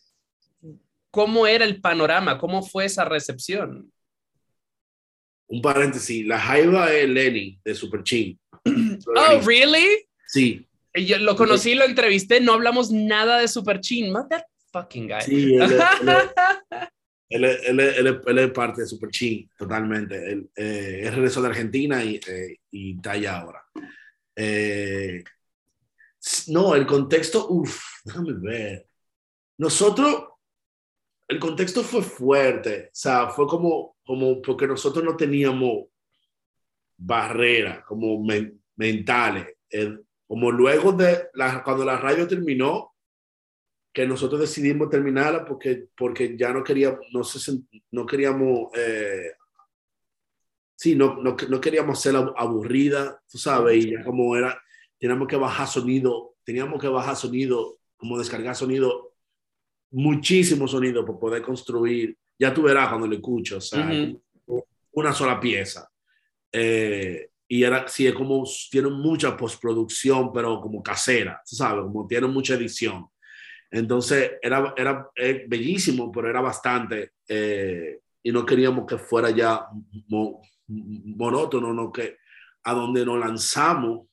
¿Cómo era el panorama? ¿Cómo fue esa recepción? Un paréntesis, la Jaiba es Lenny de Super Chin. oh, really? Sí. Yo lo conocí, lo entrevisté, no hablamos nada de Super Chin. Not that fucking guy. Sí, él, él, él, él es parte de Super Chin, totalmente. Él, eh, regresó de Argentina y, eh, y está allá ahora. Eh, no, el contexto, uff, déjame ver. Nosotros, el contexto fue fuerte, o sea, fue como, como porque nosotros no teníamos barreras como men, mentales. Eh, como luego de la, cuando la radio terminó, que nosotros decidimos terminarla porque, porque ya no queríamos, no, se, no queríamos, eh, sí, no, no, no queríamos ser aburrida, tú sabes, y ya como era, teníamos que bajar sonido, teníamos que bajar sonido, como descargar sonido, muchísimo sonido para poder construir. Ya tú verás cuando lo escucho, o sea, uh -huh. una sola pieza. Eh, y era, sí, es como, tiene mucha postproducción, pero como casera, tú sabes, como tiene mucha edición. Entonces, era, era, bellísimo, pero era bastante, eh, y no queríamos que fuera ya mo, monótono, no que a donde nos lanzamos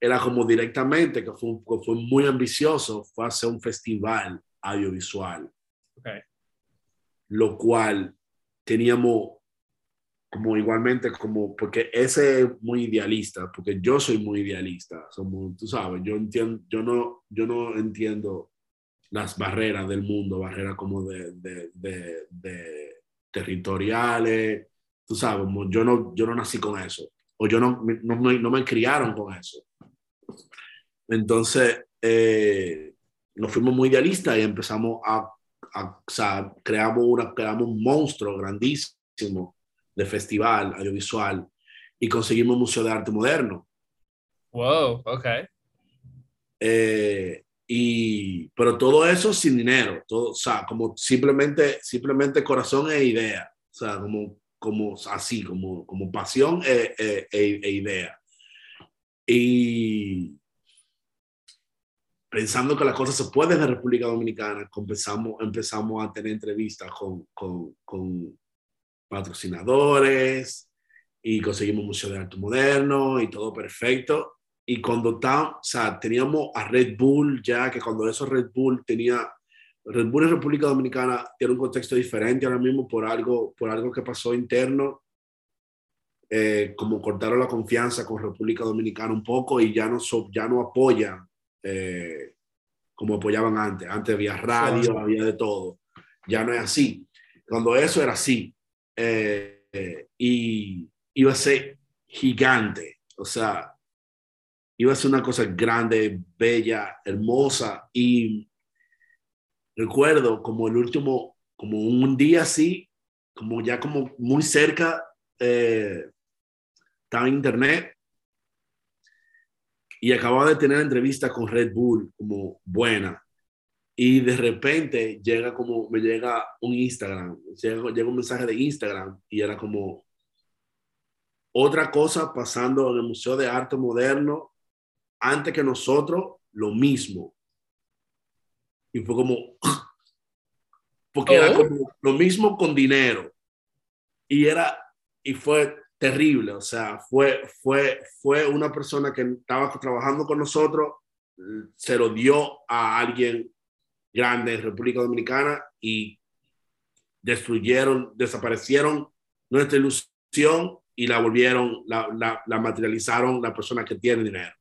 era como directamente, que fue, que fue muy ambicioso, fue hacer un festival audiovisual. Okay. Lo cual teníamos como igualmente como, porque ese es muy idealista, porque yo soy muy idealista, somos, tú sabes, yo entiendo, yo no, yo no entiendo las barreras del mundo, barreras como de, de, territoriales, tú sabes, yo no, yo no nací con eso, o yo no, no, no me criaron con eso. Entonces, eh, nos fuimos muy idealistas y empezamos a, a o sea, creamos, una, creamos un monstruo grandísimo de festival audiovisual y conseguimos un museo de arte moderno. Wow, ok. Eh, y, pero todo eso sin dinero, todo, o sea, como simplemente, simplemente corazón e idea, o sea, como, como así, como, como pasión e, e, e, e idea. Y pensando que las cosas se pueden en República Dominicana, empezamos, empezamos a tener entrevistas con, con, con patrocinadores y conseguimos un museo de arte moderno y todo perfecto. Y cuando está, o sea, teníamos a Red Bull ya, que cuando eso Red Bull tenía, Red Bull en República Dominicana tiene un contexto diferente ahora mismo por algo, por algo que pasó interno, eh, como cortaron la confianza con República Dominicana un poco y ya no, ya no apoyan eh, como apoyaban antes. Antes había radio, había de todo. Ya no es así. Cuando eso era así, eh, y iba a ser gigante, o sea, iba a ser una cosa grande, bella, hermosa. Y recuerdo como el último, como un día así, como ya como muy cerca, eh, estaba en internet y acababa de tener entrevista con Red Bull como buena. Y de repente llega como, me llega un Instagram, llega, llega un mensaje de Instagram y era como otra cosa pasando en el Museo de Arte Moderno antes que nosotros lo mismo. Y fue como, porque era oh. como lo mismo con dinero. Y era, y fue terrible, o sea, fue, fue, fue una persona que estaba trabajando con nosotros, se lo dio a alguien grande en República Dominicana y destruyeron, desaparecieron nuestra ilusión y la volvieron, la, la, la materializaron la persona que tiene dinero.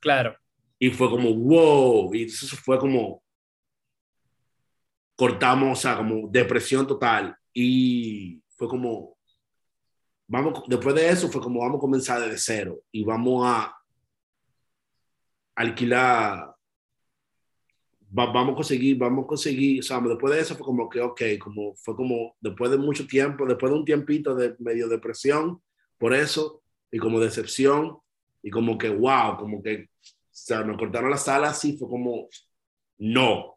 Claro. Y fue como, wow, y eso fue como, cortamos, o sea, como depresión total. Y fue como, vamos, después de eso fue como, vamos a comenzar desde cero y vamos a alquilar, vamos a conseguir, vamos a conseguir, o sea, después de eso fue como que, ok, como, fue como, después de mucho tiempo, después de un tiempito de medio depresión, por eso, y como decepción, y como que, wow, como que o sea, nos cortaron la sala así, fue como, no,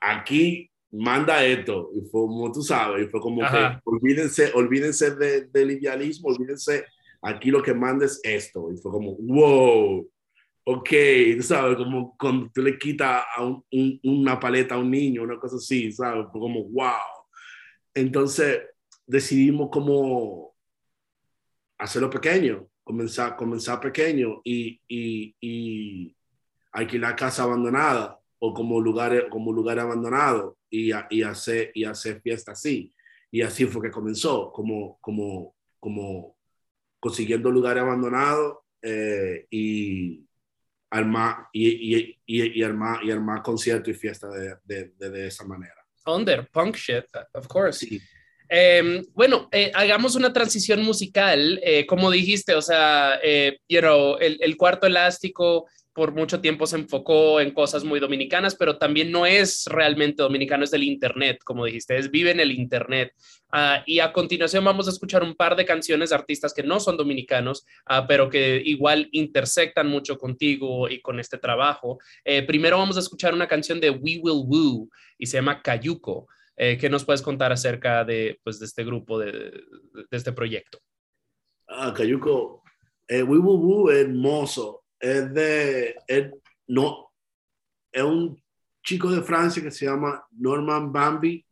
aquí manda esto, y fue como tú sabes, y fue como que olvídense, olvídense de, del idealismo, olvídense, aquí lo que manda es esto, y fue como, wow, ok, tú sabes, como cuando tú le quitas a un, una paleta a un niño, una cosa así, ¿sabes? Fue como, wow. Entonces decidimos como hacerlo pequeño, comenzar, comenzar pequeño y, y, y alquilar casa abandonada o como lugares como lugar abandonado y, y, hacer, y hacer fiesta así. Y así fue que comenzó, como, como, como consiguiendo lugares abandonados eh, y armar y, y, y, y, armar, y armar conciertos y fiestas de, de, de, esa manera. Under, punk shit, of course. Sí. Eh, bueno, eh, hagamos una transición musical, eh, como dijiste, o sea, eh, you know, el, el, cuarto elástico por mucho tiempo se enfocó en cosas muy dominicanas, pero también no es realmente dominicano, es del Internet, como dijiste, es vive en el Internet. Uh, y a continuación vamos a escuchar un par de canciones de artistas que no son dominicanos, uh, pero que igual intersectan mucho contigo y con este trabajo. Eh, primero vamos a escuchar una canción de We Will Woo y se llama Cayuco. Eh, ¿Qué nos puedes contar acerca de, pues, de este grupo, de, de este proyecto? Ah, Cayuco, eh, Wibubu es hermoso. Es de, es, no, es un chico de Francia que se llama Norman Bambi.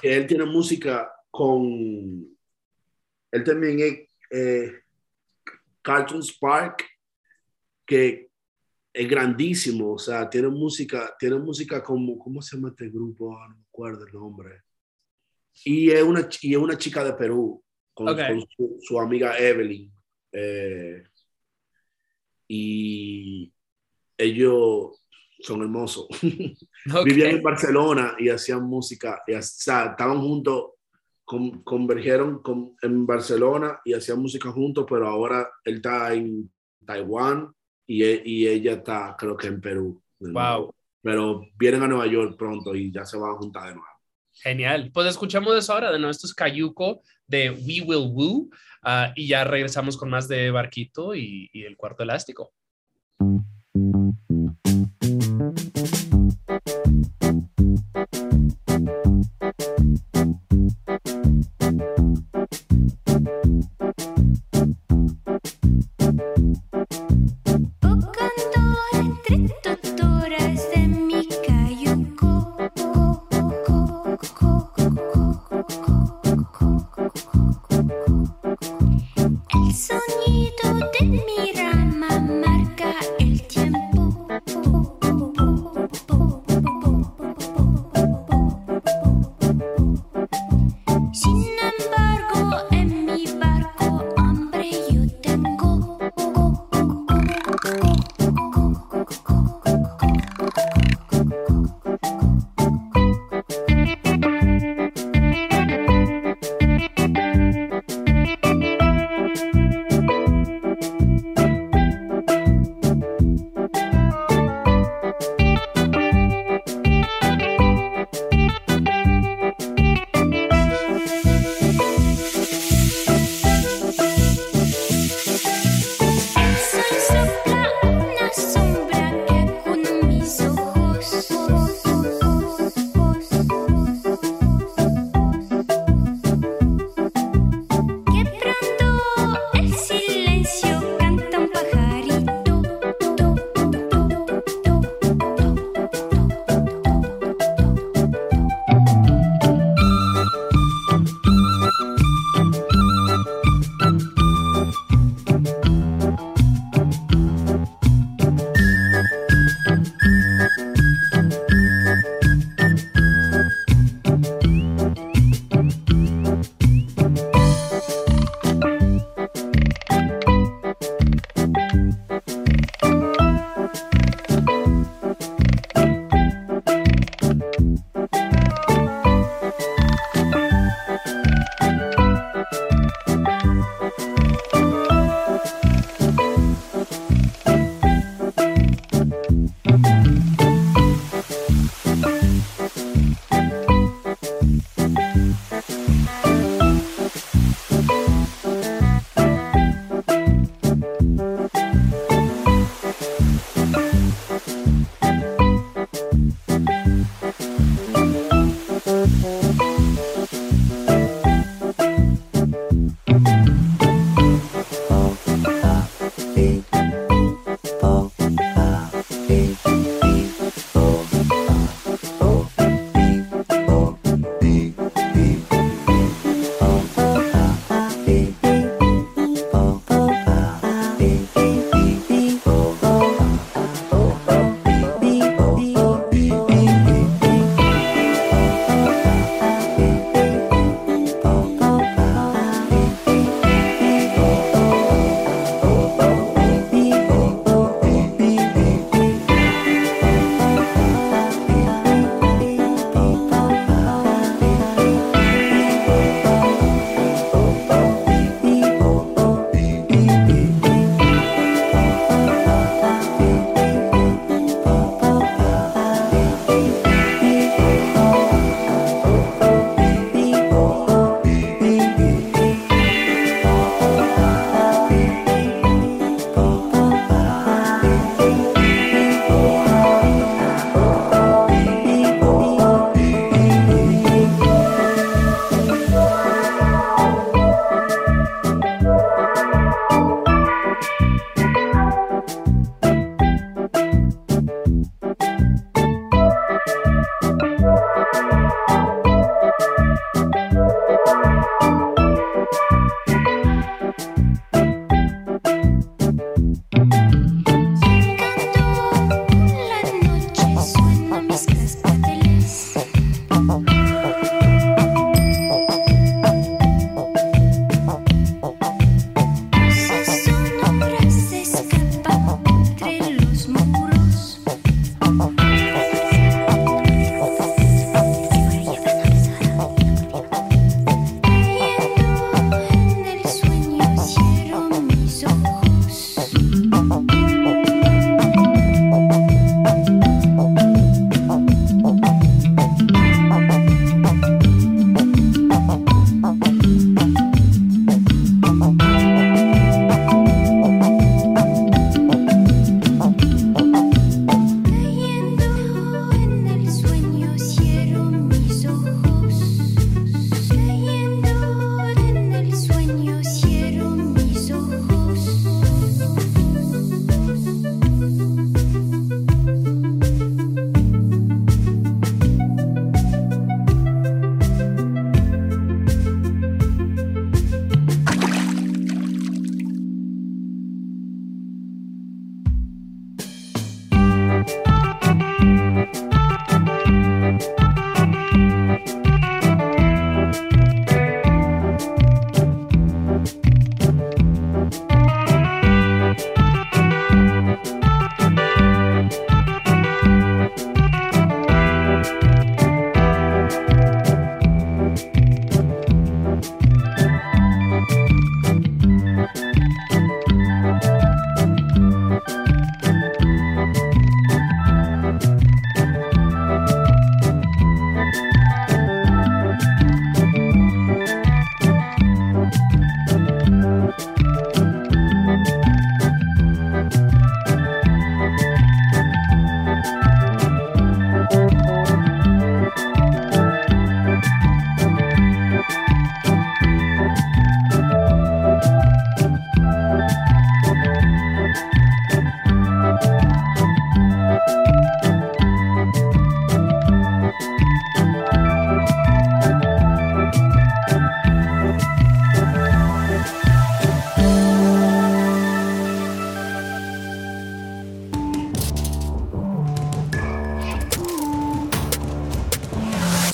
Que él tiene música con, él también es eh, Cartoon Spark, que es grandísimo, o sea, tiene música, tiene música como, ¿cómo se llama este grupo? Ah, no me acuerdo el nombre. Y es una, y es una chica de Perú, con, okay. con su, su, amiga Evelyn. Eh, y ellos, son hermosos. Vivían en Barcelona y hacían música, y, estaban juntos, convergieron en Barcelona y hacían música juntos, pero ahora él está en Taiwán y, e, y ella está, creo que en Perú. Wow. Pero vienen a Nueva York pronto y ya se van a juntar de nuevo. Genial. Pues escuchamos eso ahora de nuevo. Esto es Cayuco de We Will Woo. Uh, y ya regresamos con más de Barquito y, y el cuarto elástico.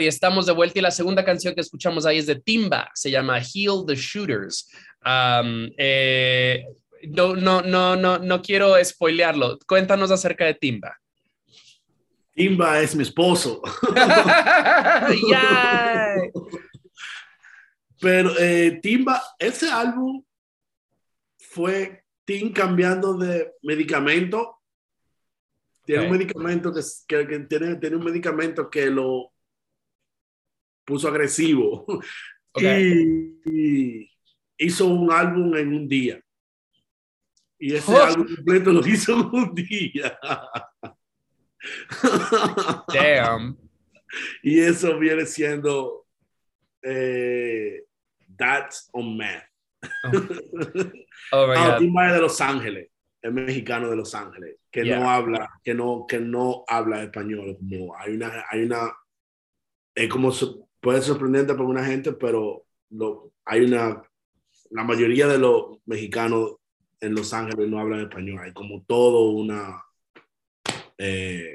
Y estamos de vuelta y la segunda canción que escuchamos ahí es de Timba, se llama Heal the Shooters. Eh, no, no, no, no, no quiero spoilearlo. Cuéntanos acerca de Timba. Timba es mi esposo. Pero eh, Timba, ese álbum fue Tim cambiando de medicamento. Tiene un medicamento que, que, tiene, tiene un medicamento que lo puso agresivo. Y, hizo un álbum en un día. Y ese oh. álbum completo lo hizo en un día. Damn. Y eso viene siendo eh, That's on Math. Oh. oh ah, de Los Ángeles, el mexicano de Los Ángeles, que no habla, que no, que no habla español. Como hay una, hay una, es como puede ser sorprendente para una gente, pero lo, hay una, la mayoría de los mexicanos en Los Ángeles no hablan español, hay como todo una, eh,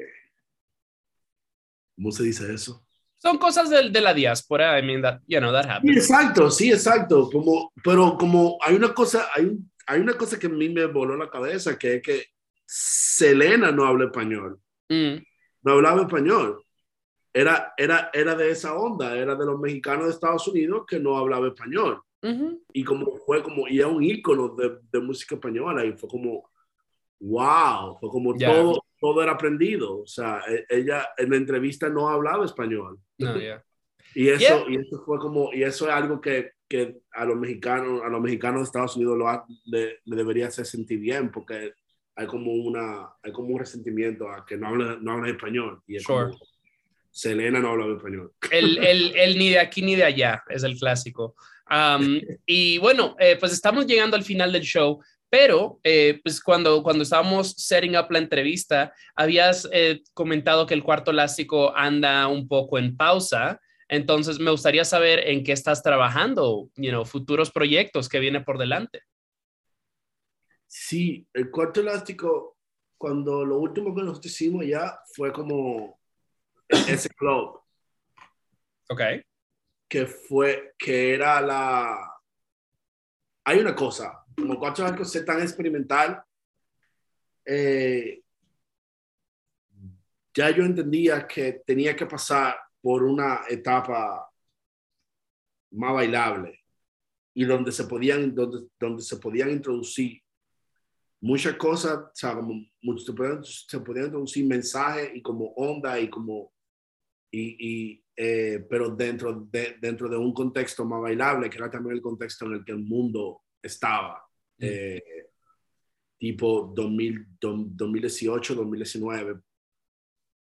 ¿cómo se dice eso? Son cosas de, de la diáspora, I mean, that, you know, that happens. exacto, sí, exacto, como, pero como hay una cosa, hay, hay una cosa que a mí me voló la cabeza, que es que Selena no habla español. Mm. No hablaba español era, era, era de esa onda, era de los mexicanos de Estados Unidos que no hablaba español. Y como fue como, y era un ícono de, de, música española, y fue como, wow, fue como todo, todo era aprendido. O sea, e, ella en la entrevista no hablaba español. Y eso, y eso fue como, y eso es algo que, que, a los mexicanos, a los mexicanos de Estados Unidos lo le, debería hacer sentir bien, porque hay como una, hay como un resentimiento a que no habla, no habla español. Y es Selena no habla español. El, el, el, ni de aquí ni de allá es el clásico. y bueno, eh, pues estamos llegando al final del show, pero eh, pues cuando, cuando estábamos setting up la entrevista, habías eh, comentado que el cuarto elástico anda un poco en pausa. Entonces, me gustaría saber en qué estás trabajando, you know, futuros proyectos que viene por delante. Sí, el cuarto elástico, cuando lo último que nos hicimos ya fue como ese club. Ok. Que fue, que era la... Hay una cosa, como cuatro años ser tan experimental, eh, ya yo entendía que tenía que pasar por una etapa más bailable y donde se podían, donde, donde se podían introducir muchas cosas, o sea, como se, podían, se podían introducir mensajes y como onda y como, y, y eh, pero dentro de, dentro de un contexto más bailable, que era también el contexto en el que el mundo estaba. Mm. Eh, tipo 2000, 2018, 2019,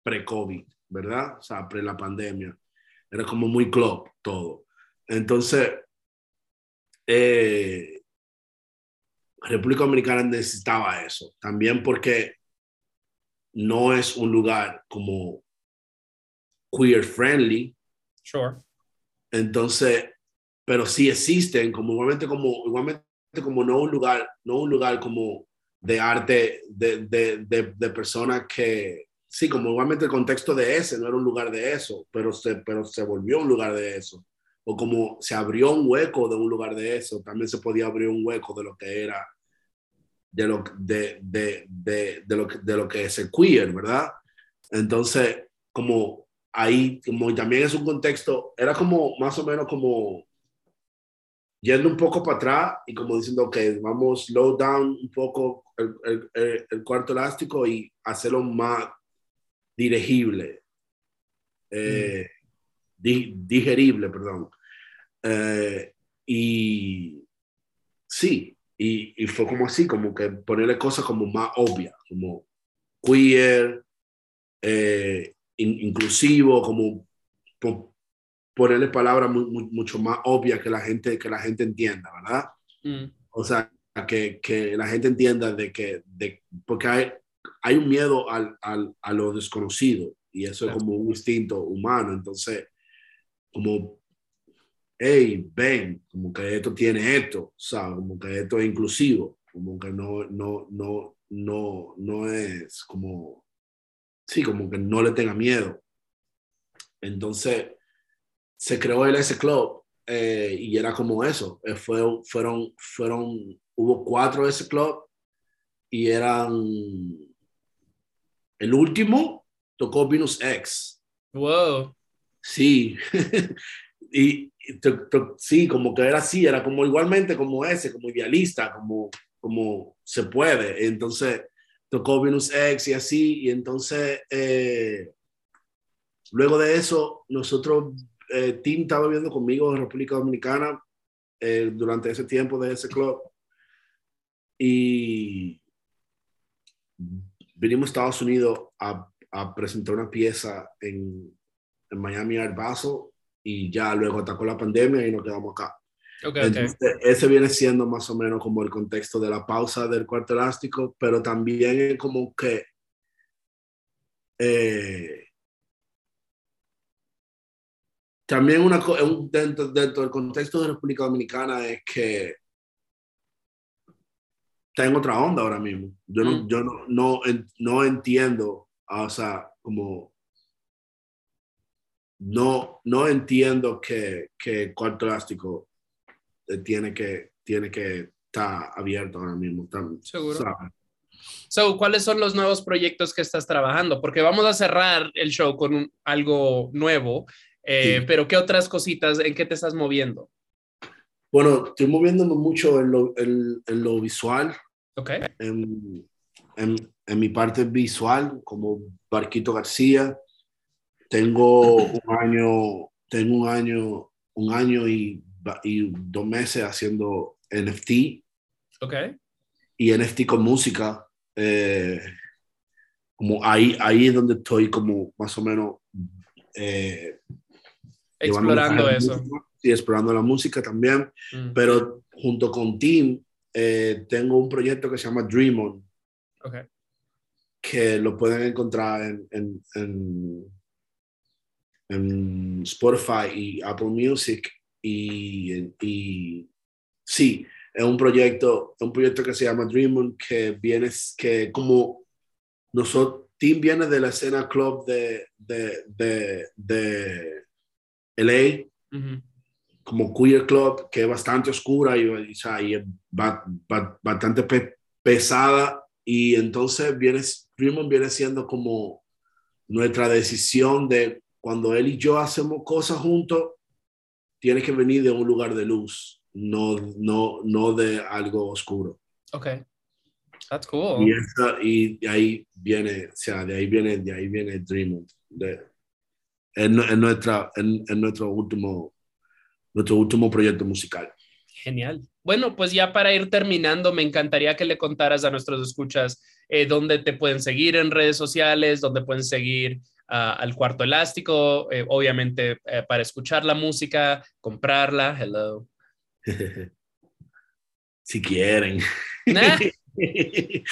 pre-COVID, ¿verdad? O sea, pre la pandemia. Era como muy club todo. Entonces, eh, República Dominicana necesitaba eso, también porque no es un lugar como queer friendly. Sure. Entonces, pero sí existen como igualmente como igualmente como no un lugar, no un lugar como de arte de, de, de, de personas que sí, como igualmente el contexto de ese no era un lugar de eso, pero se, pero se volvió un lugar de eso. O como se abrió un hueco de un lugar de eso, también se podía abrir un hueco de lo que era, de lo, de, de, de, de lo, de lo que es el queer, ¿verdad? Entonces, como ahí, como también es un contexto, era como más o menos como yendo un poco para atrás y como diciendo, ok, vamos slow down un poco el, el, el cuarto elástico y hacerlo más dirigible, eh, digerible, perdón. Eh, y sí, y, y, fue como así, como que ponerle cosas como más obvias, como queer, eh, inclusivo, como ponerle palabras mucho más obvias que la gente, que la gente entienda, ¿verdad? Mm. O sea, que, que, la gente entienda de que, de, porque hay, hay un miedo al, al, a lo desconocido y eso es como un instinto humano. Entonces, como, hey, ven, como que esto tiene esto, ¿sabes? Como que esto es inclusivo, como que no, no, no, no, no es como, sí, como que no le tenga miedo. Entonces, se creó el S Club eh, y era como eso. Eh, fue, fueron, fueron, hubo cuatro S Club y eran el último tocó Venus X. Wow. Sí. y, sí, como que era así, era como igualmente como ese, como idealista, como, como se puede. Entonces tocó Venus X y así, y entonces eh, luego de eso, nosotros, eh, Tim estaba viviendo conmigo en República Dominicana eh, durante ese tiempo de ese club. Y vinimos a Estados Unidos a, presentar una pieza en, en Miami Art Basel y ya luego atacó la pandemia y nos quedamos acá. Okay, Entonces, ese viene siendo más o menos como el contexto de la pausa del cuarto elástico, pero también es como que eh, también una, dentro, dentro del contexto de República Dominicana es que está en otra onda ahora mismo. Yo no, mm. yo no, no, no entiendo, o sea, como no, no entiendo que, que cuarto elástico tiene que, tiene que estar abierto ahora mismo. Seguro. So, ¿cuáles son los nuevos proyectos que estás trabajando? Porque vamos a cerrar el show con algo nuevo, eh, pero ¿qué otras cositas, en qué te estás moviendo? Bueno, estoy moviéndome mucho en lo, en, lo visual. Ok. En, en, mi parte visual, como Barquito García. Tengo un año, tengo un año, un año y, y dos meses haciendo NFT. Ok. Y NFT con música. Eh, como ahí, ahí es donde estoy como más o menos eh, explorando eso y explorando la música también, mm. pero junto con Tim eh, tengo un proyecto que se llama Dream On, okay. que lo pueden encontrar en, en, en, Spotify y Apple Music y, y, sí, es un proyecto, un proyecto que se llama Dream On que viene, que como nosotros, Tim viene de la escena club de, de, de, de LA, como queer club, que es bastante oscura y, y, bastante pesada. Y entonces viene, Dream viene siendo como nuestra decisión de cuando él y yo hacemos cosas juntos, tiene que venir de un lugar de luz, no, no, no de algo oscuro. Ok. That's cool. Y, y ahí viene, o sea, de ahí viene, de ahí viene Dream. De, en, nuestra, en, en, nuestro último, nuestro último proyecto musical. Genial. Bueno, pues ya para ir terminando, me encantaría que le contaras a nuestros escuchas eh, dónde te pueden seguir en redes sociales, dónde pueden seguir al cuarto elástico, eh, obviamente eh, para escuchar la música, comprarla, hello. si quieren.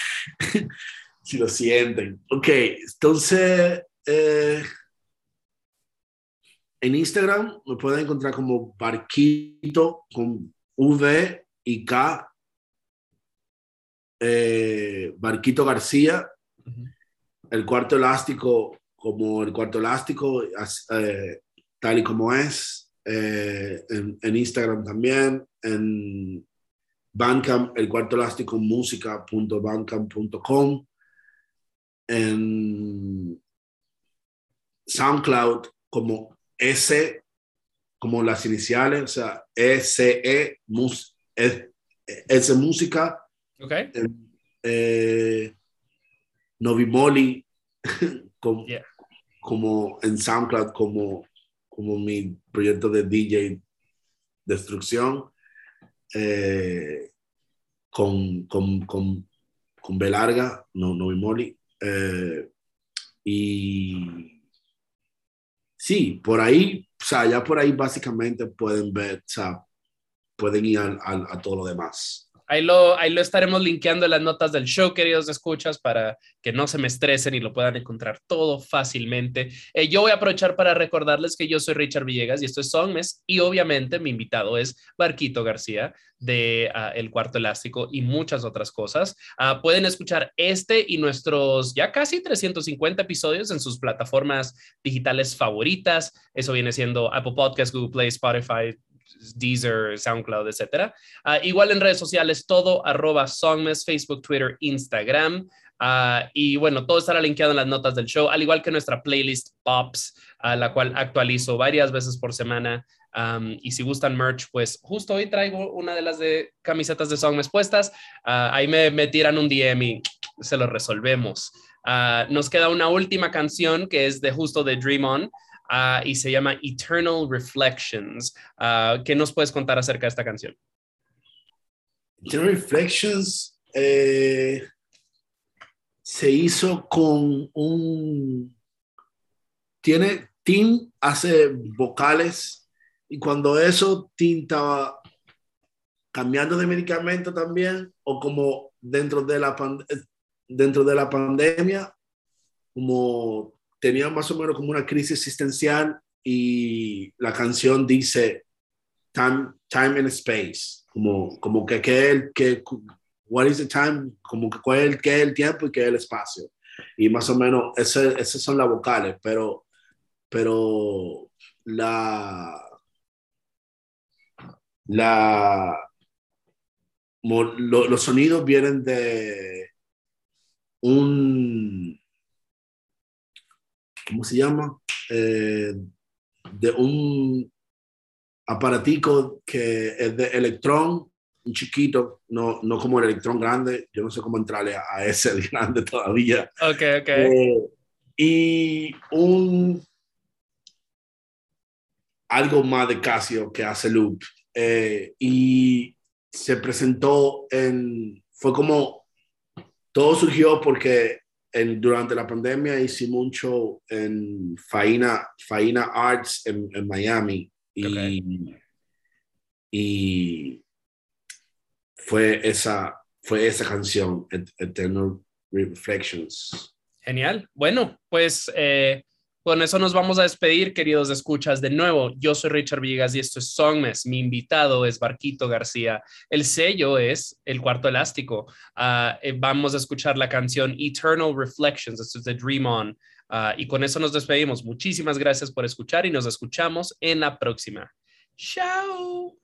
si lo sienten. Ok, entonces eh, en Instagram me pueden encontrar como Barquito con V y K. Barquito García. El cuarto elástico como el cuarto elástico, eh, tal y como es, eh, en, Instagram también, en Bandcamp, el cuarto elástico música.bandcamp.com, en SoundCloud como S, como las iniciales, o sea, S-E, S, música. Ok. Eh, Novimoli como, como en SoundCloud, como, como mi proyecto de DJ Destrucción, eh, con, con, con, con B larga, no, no Molly. Eh, y sí, por ahí, o sea, ya por ahí básicamente pueden ver, o sea, pueden ir a todo lo demás. Ahí lo, ahí lo estaremos linkeando en las notas del show, queridos escuchas, para que no se me estresen y lo puedan encontrar todo fácilmente. Eh, yo voy a aprovechar para recordarles que yo soy Richard Villegas y esto es Songmes y obviamente mi invitado es Barquito García de ah, El Cuarto Elástico y muchas otras cosas. Ah, pueden escuchar este y nuestros ya casi 350 episodios en sus plataformas digitales favoritas. Eso viene siendo Apple Podcasts, Google Play, Spotify, Deezer, SoundCloud, etcétera. Uh, igual en redes sociales, todo arroba Songmes, Facebook, Twitter, Instagram. Uh, y bueno, todo estará linkeado en las notas del show, al igual que nuestra playlist Pops, a la cual actualizo varias veces por semana. Y si gustan merch, pues justo hoy traigo una de las de camisetas de Songmes puestas. Uh, ahí me, me, tiran un DM y se lo resolvemos. nos queda una última canción que es de justo de Dream On. Uh, y se llama Eternal Reflections. Uh, ¿Qué nos puedes contar acerca de esta canción? Eternal Reflections eh, se hizo con un... Tiene, Tim hace vocales y cuando eso, Tim estaba cambiando de medicamento también o como dentro de la, dentro de la pandemia, como tenía más o menos como una crisis existencial y la canción dice time, time and space, como, como que, que, el, que what is the time, como que cuál es el, el tiempo y qué es el espacio. Y más o menos esas son las vocales, pero, pero la, la, los sonidos vienen de un ¿cómo se llama? Eh, de un aparatico que es de electrón, un chiquito, no, no como el electrón grande, yo no sé cómo entrarle a, ese grande todavía. Ok, ok. Eh, y un algo más de Casio que hace loop. Eh, y se presentó en, fue como, todo surgió porque durante la pandemia hice mucho en Faina, Faina Arts en, Miami y, y fue, esa, fue esa canción, Eternal Reflections. Genial. Bueno, pues, eh, Con eso nos vamos a despedir, queridos escuchas. De nuevo, yo soy Richard Villegas y esto es Songmes. Mi invitado es Barquito García. El sello es El Cuarto Elástico. Ah, eh, vamos a escuchar la canción Eternal Reflections. Esto es de Dream On. Ah, y con eso nos despedimos. Muchísimas gracias por escuchar y nos escuchamos en la próxima. Chao.